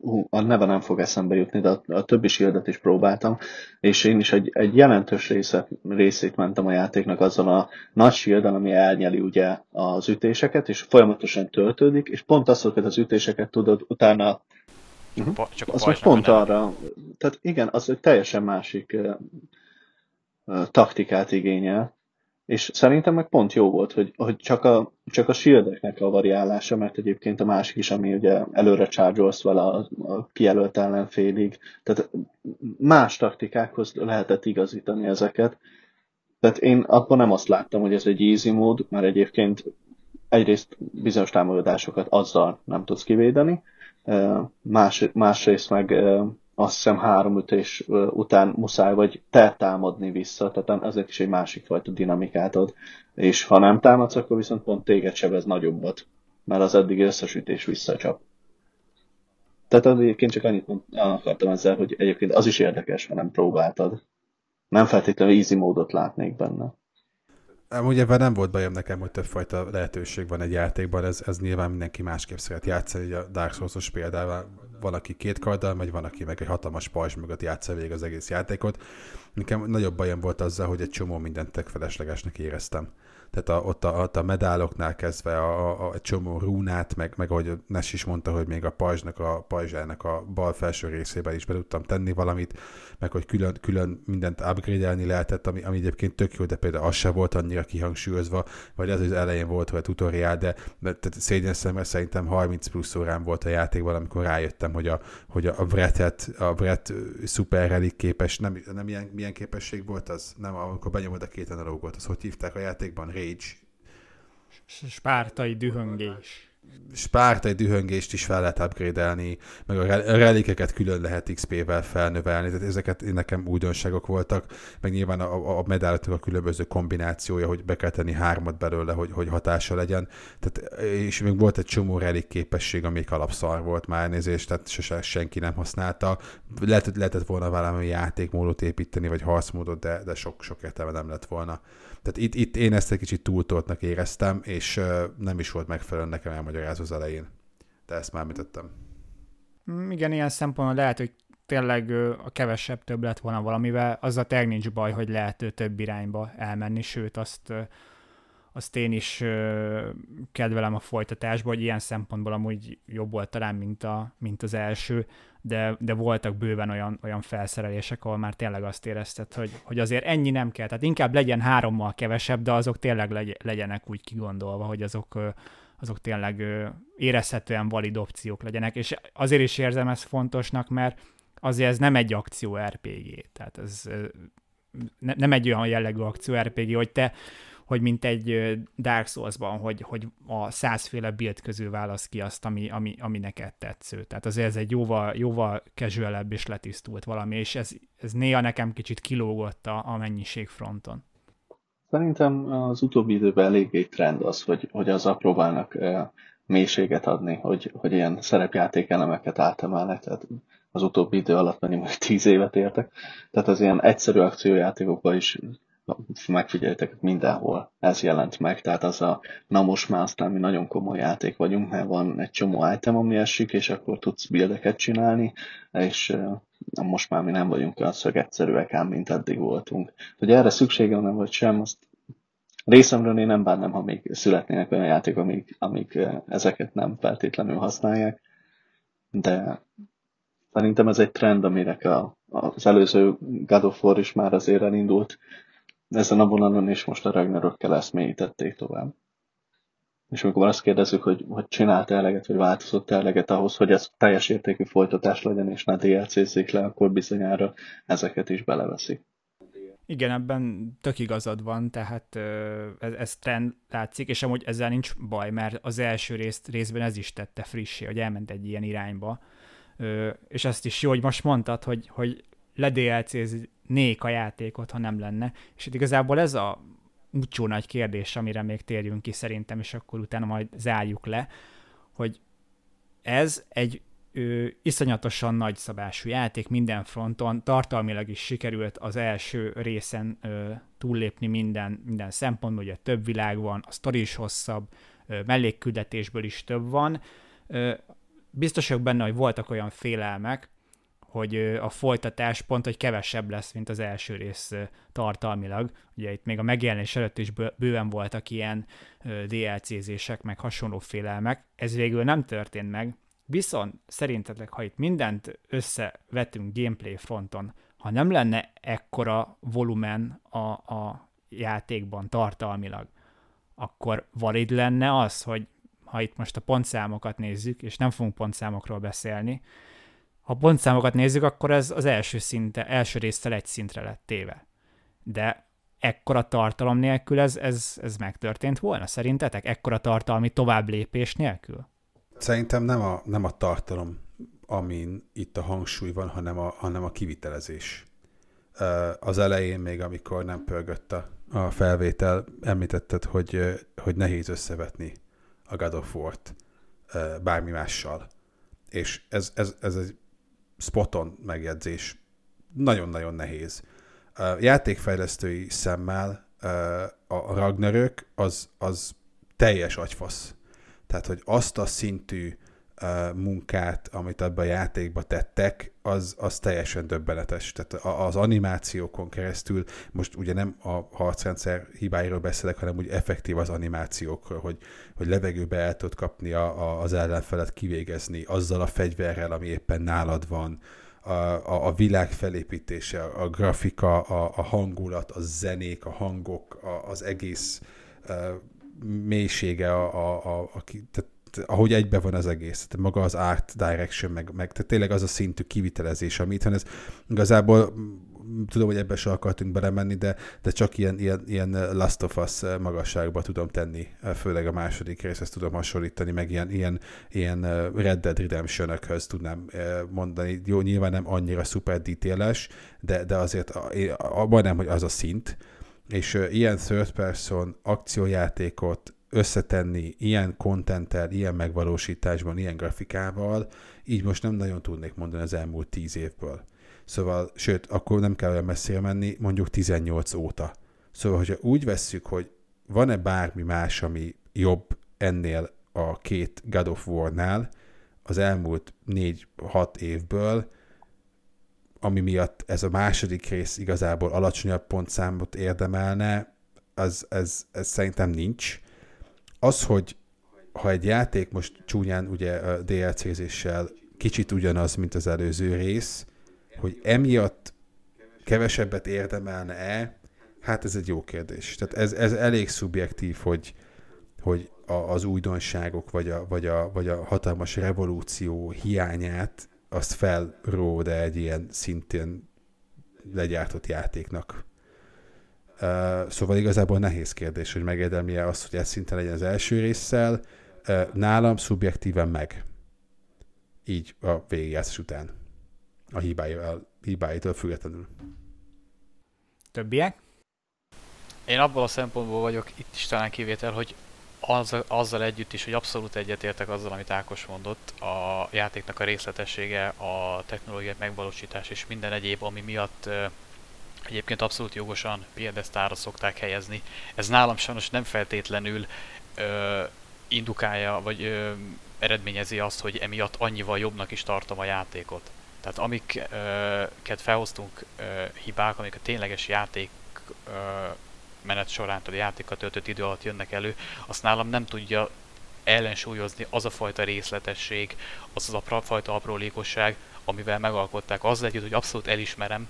uh, a neve nem fog eszembe jutni, de a, a többi shieldet is próbáltam, és én is egy, egy jelentős részet, részét mentem a játéknak azzal a nagy shield ami elnyeli ugye az ütéseket, és folyamatosan töltődik, és pont azokat az ütéseket tudod utána Uh-huh. Csak az pont nem. arra, tehát igen, az egy teljesen másik uh, uh, taktikát igényel, és szerintem meg pont jó volt, hogy, hogy csak, a, csak a shieldeknek a variálása, mert egyébként a másik is, ami ugye előre charge vele a, a kijelölt ellenfélig, tehát más taktikákhoz lehetett igazítani ezeket. Tehát én akkor nem azt láttam, hogy ez egy easy mód, mert egyébként egyrészt bizonyos támogatásokat azzal nem tudsz kivédeni, más, másrészt meg azt hiszem három ütés után muszáj vagy te támadni vissza, tehát ezek is egy másik fajta dinamikát ad, és ha nem támadsz, akkor viszont pont téged sebez nagyobbat, mert az eddig összes ütés visszacsap. Tehát egyébként csak annyit akartam ezzel, hogy egyébként az is érdekes, ha nem próbáltad. Nem feltétlenül easy módot látnék benne. Amúgy ebben nem volt bajom nekem, hogy többfajta lehetőség van egy játékban, ez, ez nyilván mindenki másképp szeret játszani, a Dark Souls-os példával van, aki két karddal megy, van, aki meg egy hatalmas pajzs mögött játsza végig az egész játékot. Nekem nagyobb bajom volt azzal, hogy egy csomó mindent tök feleslegesnek éreztem tehát a, ott, a, ott a medáloknál kezdve a, a, a csomó rúnát, meg, meg ahogy Nes is mondta, hogy még a pajzsnak, a pajzsának a bal felső részében is be tudtam tenni valamit, meg hogy külön, külön mindent upgrade-elni lehetett, ami, ami egyébként tök jó, de például az se volt annyira kihangsúlyozva, vagy az, az elején volt, hogy a tutoriál, de tehát szégyen szemben szerintem 30 plusz órán volt a játékban, amikor rájöttem, hogy a, hogy a Brettet, a Brett szuper relik képes, nem, nem ilyen, milyen képesség volt az? Nem, amikor benyomod a két analógot, az hogy hívták a játékban? Rage. Spártai dühöngés spártai dühöngést is fel lehet upgrade-elni, meg a relikeket külön lehet XP-vel felnövelni, tehát ezeket nekem újdonságok voltak, meg nyilván a, a medáloknak a különböző kombinációja, hogy be kell tenni hármat belőle, hogy, hogy hatása legyen, tehát, és még volt egy csomó relik képesség, ami alapszar volt már nézést, tehát sose senki nem használta. Lehet, lehetett volna valami játékmódot építeni, vagy harcmódot, de, de sok, sok értelme nem lett volna. Tehát itt, itt én ezt egy kicsit túltoltnak éreztem, és nem is volt megfelelő nekem elmagyarázva az elején. De ezt már említettem. Mm, igen, ilyen szempontból lehet, hogy tényleg a kevesebb több lett volna valamivel, az a nincs baj, hogy lehet több irányba elmenni, sőt azt, azt én is kedvelem a folytatásban, hogy ilyen szempontból amúgy jobb volt talán, mint, a, mint az első, de, de voltak bőven olyan, olyan felszerelések, ahol már tényleg azt érezted, hogy, hogy azért ennyi nem kell. Tehát inkább legyen hárommal kevesebb, de azok tényleg legy, legyenek úgy kigondolva, hogy azok, azok tényleg érezhetően valid opciók legyenek. És azért is érzem ezt fontosnak, mert azért ez nem egy akció RPG. Tehát ez nem egy olyan jellegű akció RPG, hogy te hogy mint egy Dark Souls-ban, hogy, hogy a százféle build közül válasz ki azt, ami, ami, ami neked tetsző. Tehát azért ez egy jóval, jóval casualebb és letisztult valami, és ez, ez néha nekem kicsit kilógott a, mennyiség fronton. Szerintem az utóbbi időben eléggé trend az, hogy, hogy azzal próbálnak mélységet adni, hogy, hogy ilyen szerepjáték elemeket átemelnek, tehát az utóbbi idő alatt pedig majd tíz évet értek. Tehát az ilyen egyszerű akciójátékokban is megfigyeltek mindenhol ez jelent meg, tehát az a, na most már aztán mi nagyon komoly játék vagyunk, mert van egy csomó item, ami esik, és akkor tudsz buildeket csinálni, és uh, most már mi nem vagyunk olyan szögegyszerűek ám, mint eddig voltunk. Hogy erre szükségem nem vagy sem, azt részemről én nem bánnám, ha még születnének olyan játékok, amik, amik ezeket nem feltétlenül használják, de szerintem ez egy trend, amire a, az előző God of War is már azért elindult, ezen a vonalon is most a Ragnarökkel ezt mélyítették tovább. És amikor azt kérdezzük, hogy, hogy csinált eleget, vagy változott eleget ahhoz, hogy ez teljes értékű folytatás legyen, és ne DLC-zzék le, akkor bizonyára ezeket is beleveszik. Igen, ebben tök igazad van, tehát ez, ez trend látszik, és amúgy ezzel nincs baj, mert az első részt, részben ez is tette frissé, hogy elment egy ilyen irányba, és ezt is jó, hogy most mondtad, hogy, hogy nék a játékot, ha nem lenne. És itt igazából ez a úcsó nagy kérdés, amire még térjünk ki szerintem, és akkor utána majd zárjuk le, hogy ez egy ö, iszonyatosan nagyszabású játék minden fronton, tartalmilag is sikerült az első részen ö, túllépni minden, minden szempontból, ugye több világ van, a sztori is hosszabb, ö, mellékküldetésből is több van. Ö, biztos vagyok benne, hogy voltak olyan félelmek, hogy a folytatás pont, hogy kevesebb lesz, mint az első rész tartalmilag. Ugye itt még a megjelenés előtt is bőven voltak ilyen DLC-zések, meg hasonló félelmek. Ez végül nem történt meg, Viszont szerintetek, ha itt mindent összevetünk gameplay fronton, ha nem lenne ekkora volumen a, a játékban tartalmilag, akkor valid lenne az, hogy ha itt most a pontszámokat nézzük, és nem fogunk pontszámokról beszélni, ha pontszámokat nézzük, akkor ez az első, szinte, első résztel egy szintre lett téve. De ekkora tartalom nélkül ez, ez, ez megtörtént volna szerintetek? Ekkora tartalmi tovább lépés nélkül? Szerintem nem a, nem a tartalom, amin itt a hangsúly van, hanem a, hanem a kivitelezés. Az elején még, amikor nem pörgött a, a felvétel, említetted, hogy, hogy nehéz összevetni a God of War-t bármi mással. És ez, ez, ez egy spoton megjegyzés. Nagyon-nagyon nehéz. A játékfejlesztői szemmel a Ragnarök az, az teljes agyfasz tehát, hogy azt a szintű uh, munkát, amit abban a játékba tettek, az, az teljesen döbbenetes. Tehát az animációkon keresztül, most ugye nem a harcrendszer hibáiról beszélek, hanem úgy effektív az animációkról, hogy, hogy levegőbe el tudod kapni a, a, az ellenfelet kivégezni azzal a fegyverrel, ami éppen nálad van, a, a, a világ felépítése, a grafika, a, a hangulat, a zenék, a hangok, a, az egész uh, mélysége, a, a, a, a, tehát ahogy egybe van az egész, tehát maga az art direction, meg, meg tehát tényleg az a szintű kivitelezés, amit van, ez igazából tudom, hogy ebbe se akartunk belemenni, de, de csak ilyen, ilyen, ilyen Last of Us magasságba tudom tenni, főleg a második részhez tudom hasonlítani, meg ilyen, ilyen, ilyen Red Dead redemption tudnám mondani. Jó, nyilván nem annyira szuper detailes, de, de azért abban nem, hogy az a szint, és ilyen third person akciójátékot összetenni ilyen kontenttel, ilyen megvalósításban, ilyen grafikával, így most nem nagyon tudnék mondani az elmúlt tíz évből. Szóval, sőt, akkor nem kell olyan messzire menni, mondjuk 18 óta. Szóval, hogyha úgy vesszük, hogy van-e bármi más, ami jobb ennél a két God of War-nál az elmúlt 4-6 évből, ami miatt ez a második rész igazából alacsonyabb pontszámot érdemelne, az, ez, ez szerintem nincs. Az, hogy ha egy játék most csúnyán ugye DLC-zéssel kicsit ugyanaz, mint az előző rész, hogy emiatt kevesebbet érdemelne-e, hát ez egy jó kérdés. Tehát ez, ez elég szubjektív, hogy, hogy a, az újdonságok, vagy a, vagy, a, vagy a hatalmas revolúció hiányát azt felró, de egy ilyen szintén legyártott játéknak. Szóval igazából nehéz kérdés, hogy megérdemli-e azt, hogy ez szinten legyen az első résszel. Nálam szubjektíven meg. Így a végigjátszás után. A hibáival, hibáitól függetlenül. Többiek? Én abból a szempontból vagyok itt is talán kivétel, hogy az, azzal együtt is, hogy abszolút egyetértek azzal, amit Ákos mondott, a játéknak a részletessége, a technológiai megvalósítás és minden egyéb, ami miatt egyébként abszolút jogosan piedesztára szokták helyezni. Ez nálam sajnos nem feltétlenül ö, indukálja, vagy ö, eredményezi azt, hogy emiatt annyival jobbnak is tartom a játékot. Tehát amiket felhoztunk ö, hibák, amik a tényleges játék ö, menet során, a játékkal töltött idő alatt jönnek elő, azt nálam nem tudja ellensúlyozni az a fajta részletesség, az az a fajta aprólékosság, amivel megalkották. Az együtt, hogy abszolút elismerem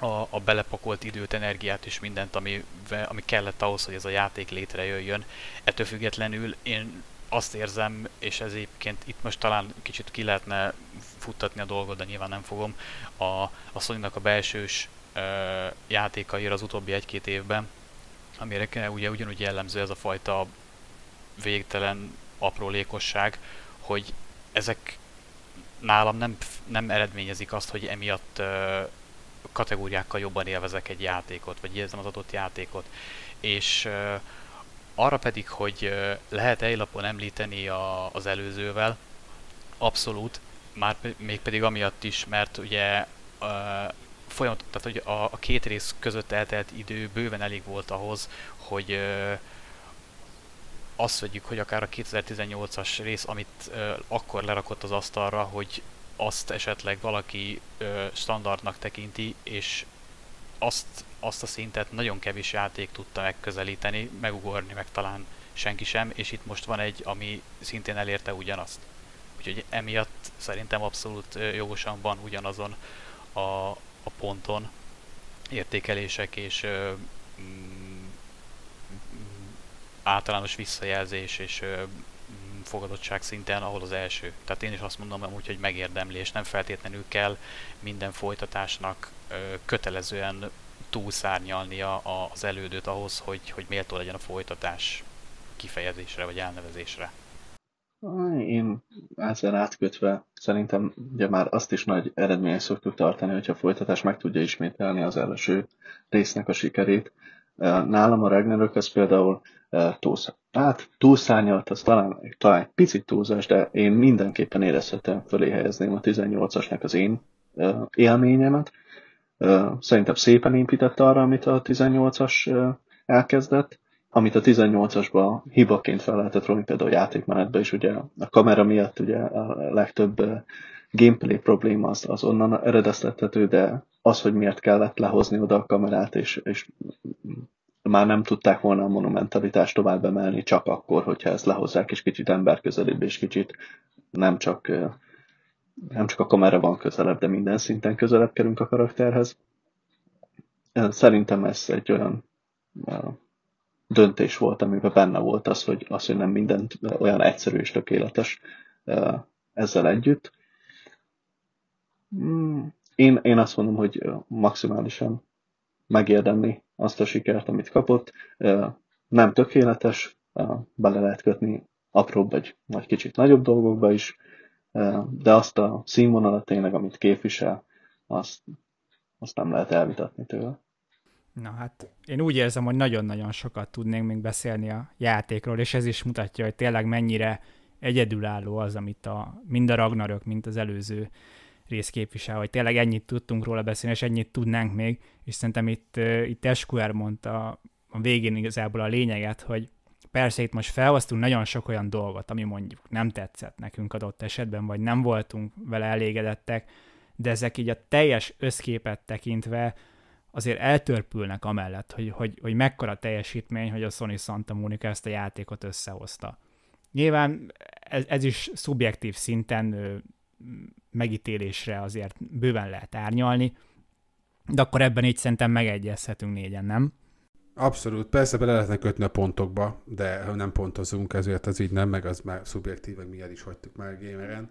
a, a belepakolt időt, energiát és mindent, ami, ami kellett ahhoz, hogy ez a játék létrejöjjön. Ettől függetlenül én azt érzem, és ez egyébként itt most talán kicsit ki lehetne futtatni a dolgot, de nyilván nem fogom, a, a sony a belsős ö, játékaira az utóbbi egy-két évben, amire ugye ugyanúgy jellemző ez a fajta végtelen aprólékosság, hogy ezek nálam nem, nem eredményezik azt, hogy emiatt uh, kategóriákkal jobban élvezek egy játékot, vagy érzem az adott játékot. És arra pedig, hogy lehet egy lapon említeni a, az előzővel, abszolút, már mégpedig amiatt is, mert ugye folyamat, tehát hogy a, a két rész között eltelt idő bőven elég volt ahhoz, hogy uh, azt vegyük, hogy akár a 2018-as rész, amit uh, akkor lerakott az asztalra, hogy azt esetleg valaki uh, standardnak tekinti, és azt, azt a szintet nagyon kevés játék tudta megközelíteni, megugorni meg talán senki sem, és itt most van egy, ami szintén elérte ugyanazt. Úgyhogy emiatt szerintem abszolút jogosan van ugyanazon a, a ponton értékelések és mm, általános visszajelzés és fogadottság szinten, ahol az első. Tehát én is azt mondom amúgy, hogy megérdemli, és nem feltétlenül kell minden folytatásnak kötelezően túlszárnyalnia az elődőt ahhoz, hogy, hogy méltó legyen a folytatás kifejezésre vagy elnevezésre. Én ezzel átkötve szerintem ugye már azt is nagy eredmények szoktuk tartani, hogyha a folytatás meg tudja ismételni az első résznek a sikerét. Nálam a Ragnarök az például túlsz, hát túlszárnyalt, az talán, talán egy picit túlzás, de én mindenképpen érezhetem fölé helyezném a 18-asnak az én élményemet. Szerintem szépen épített arra, amit a 18-as elkezdett, amit a 18-asban hibaként fel lehetett róni, például a játékmenetbe is, ugye a kamera miatt ugye a legtöbb gameplay probléma az, az onnan eredeztethető, de az, hogy miért kellett lehozni oda a kamerát, és, és már nem tudták volna a monumentalitást tovább emelni csak akkor, hogyha ezt lehozzák, és kicsit emberközelébb, és kicsit nem csak, nem csak a kamera van közelebb, de minden szinten közelebb kerünk a karakterhez. Szerintem ez egy olyan döntés volt, amiben benne volt az, hogy, az, hogy nem mindent olyan egyszerű és tökéletes ezzel együtt. Hmm, én, én azt mondom, hogy maximálisan megérdemli azt a sikert, amit kapott. Nem tökéletes, bele lehet kötni apróbb vagy, vagy kicsit nagyobb dolgokba is, de azt a színvonalat tényleg, amit képvisel, azt, azt nem lehet elvitatni tőle. Na hát én úgy érzem, hogy nagyon-nagyon sokat tudnénk még beszélni a játékról, és ez is mutatja, hogy tényleg mennyire egyedülálló az, amit a, mind a Ragnarök, mint az előző rész képvisel, hogy tényleg ennyit tudtunk róla beszélni, és ennyit tudnánk még, és szerintem itt, itt Esquire mondta a végén igazából a lényeget, hogy persze itt most felhoztunk nagyon sok olyan dolgot, ami mondjuk nem tetszett nekünk adott esetben, vagy nem voltunk vele elégedettek, de ezek így a teljes összképet tekintve azért eltörpülnek amellett, hogy, hogy, hogy mekkora teljesítmény, hogy a Sony Santa Monica ezt a játékot összehozta. Nyilván ez, ez is szubjektív szinten megítélésre azért bőven lehet árnyalni, de akkor ebben így szerintem megegyezhetünk négyen, nem? Abszolút, persze bele lehetne kötni a pontokba, de ha nem pontozunk, ezért az így nem, meg az már szubjektív, meg miért is hagytuk már gameren.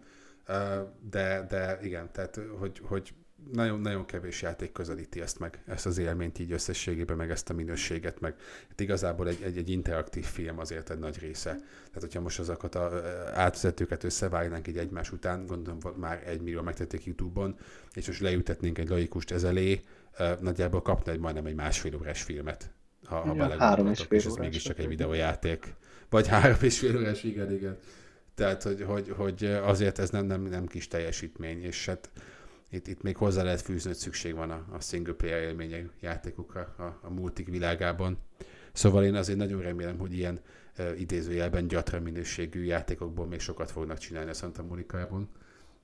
De, de igen, tehát hogy, hogy nagyon, nagyon kevés játék közelíti ezt meg, ezt az élményt így összességében, meg ezt a minőséget, meg hát igazából egy, egy, egy interaktív film azért egy nagy része. Tehát, hogyha most azokat a átvezetőket összevágnánk így egymás után, gondolom már egy millió megtették YouTube-on, és most leütetnénk egy laikust ez elé, nagyjából kapna egy majdnem egy másfél órás filmet, ha, ha ja, belegondoltok, és ez mégiscsak egy videójáték. Vagy három és fél órás, igen, igen. Tehát, hogy, hogy, hogy azért ez nem, nem, nem kis teljesítmény, és hát itt, itt még hozzá lehet fűzni, hogy szükség van a, a single player élmények játékokra a, a multik világában. Szóval én azért nagyon remélem, hogy ilyen e, idézőjelben gyatra minőségű játékokból még sokat fognak csinálni a Santa Monica-ban,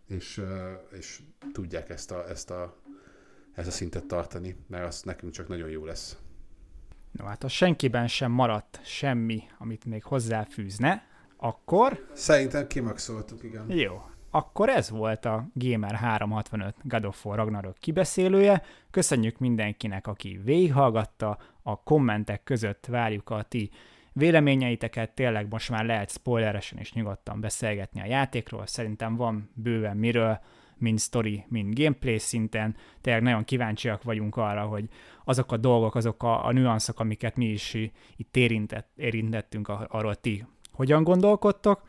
és, e, és tudják ezt a, ezt, a, ezt a szintet tartani, mert az nekünk csak nagyon jó lesz. No hát, ha senkiben sem maradt semmi, amit még hozzáfűzne, akkor... Szerintem kimaxoltuk, igen. Jó, akkor ez volt a Gamer 365 God of War Ragnarok kibeszélője. Köszönjük mindenkinek, aki végighallgatta, a kommentek között várjuk a ti véleményeiteket, tényleg most már lehet spoileresen és nyugodtan beszélgetni a játékról, szerintem van bőven miről, mind story, mind gameplay szinten, tényleg nagyon kíváncsiak vagyunk arra, hogy azok a dolgok, azok a, a nüanszok, amiket mi is itt érintett, érintettünk, arról ti hogyan gondolkodtok,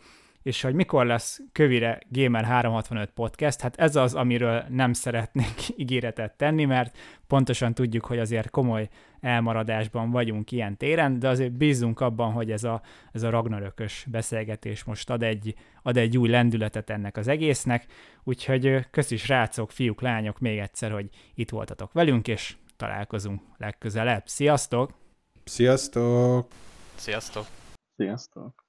és hogy mikor lesz Kövire Gamer 365 podcast, hát ez az, amiről nem szeretnék [laughs] ígéretet tenni, mert pontosan tudjuk, hogy azért komoly elmaradásban vagyunk ilyen téren, de azért bízunk abban, hogy ez a, ez a Ragnarökös beszélgetés most ad egy, ad egy új lendületet ennek az egésznek, úgyhogy köszi srácok, fiúk, lányok még egyszer, hogy itt voltatok velünk, és találkozunk legközelebb. Sziasztok! Sziasztok! Sziasztok! Sziasztok!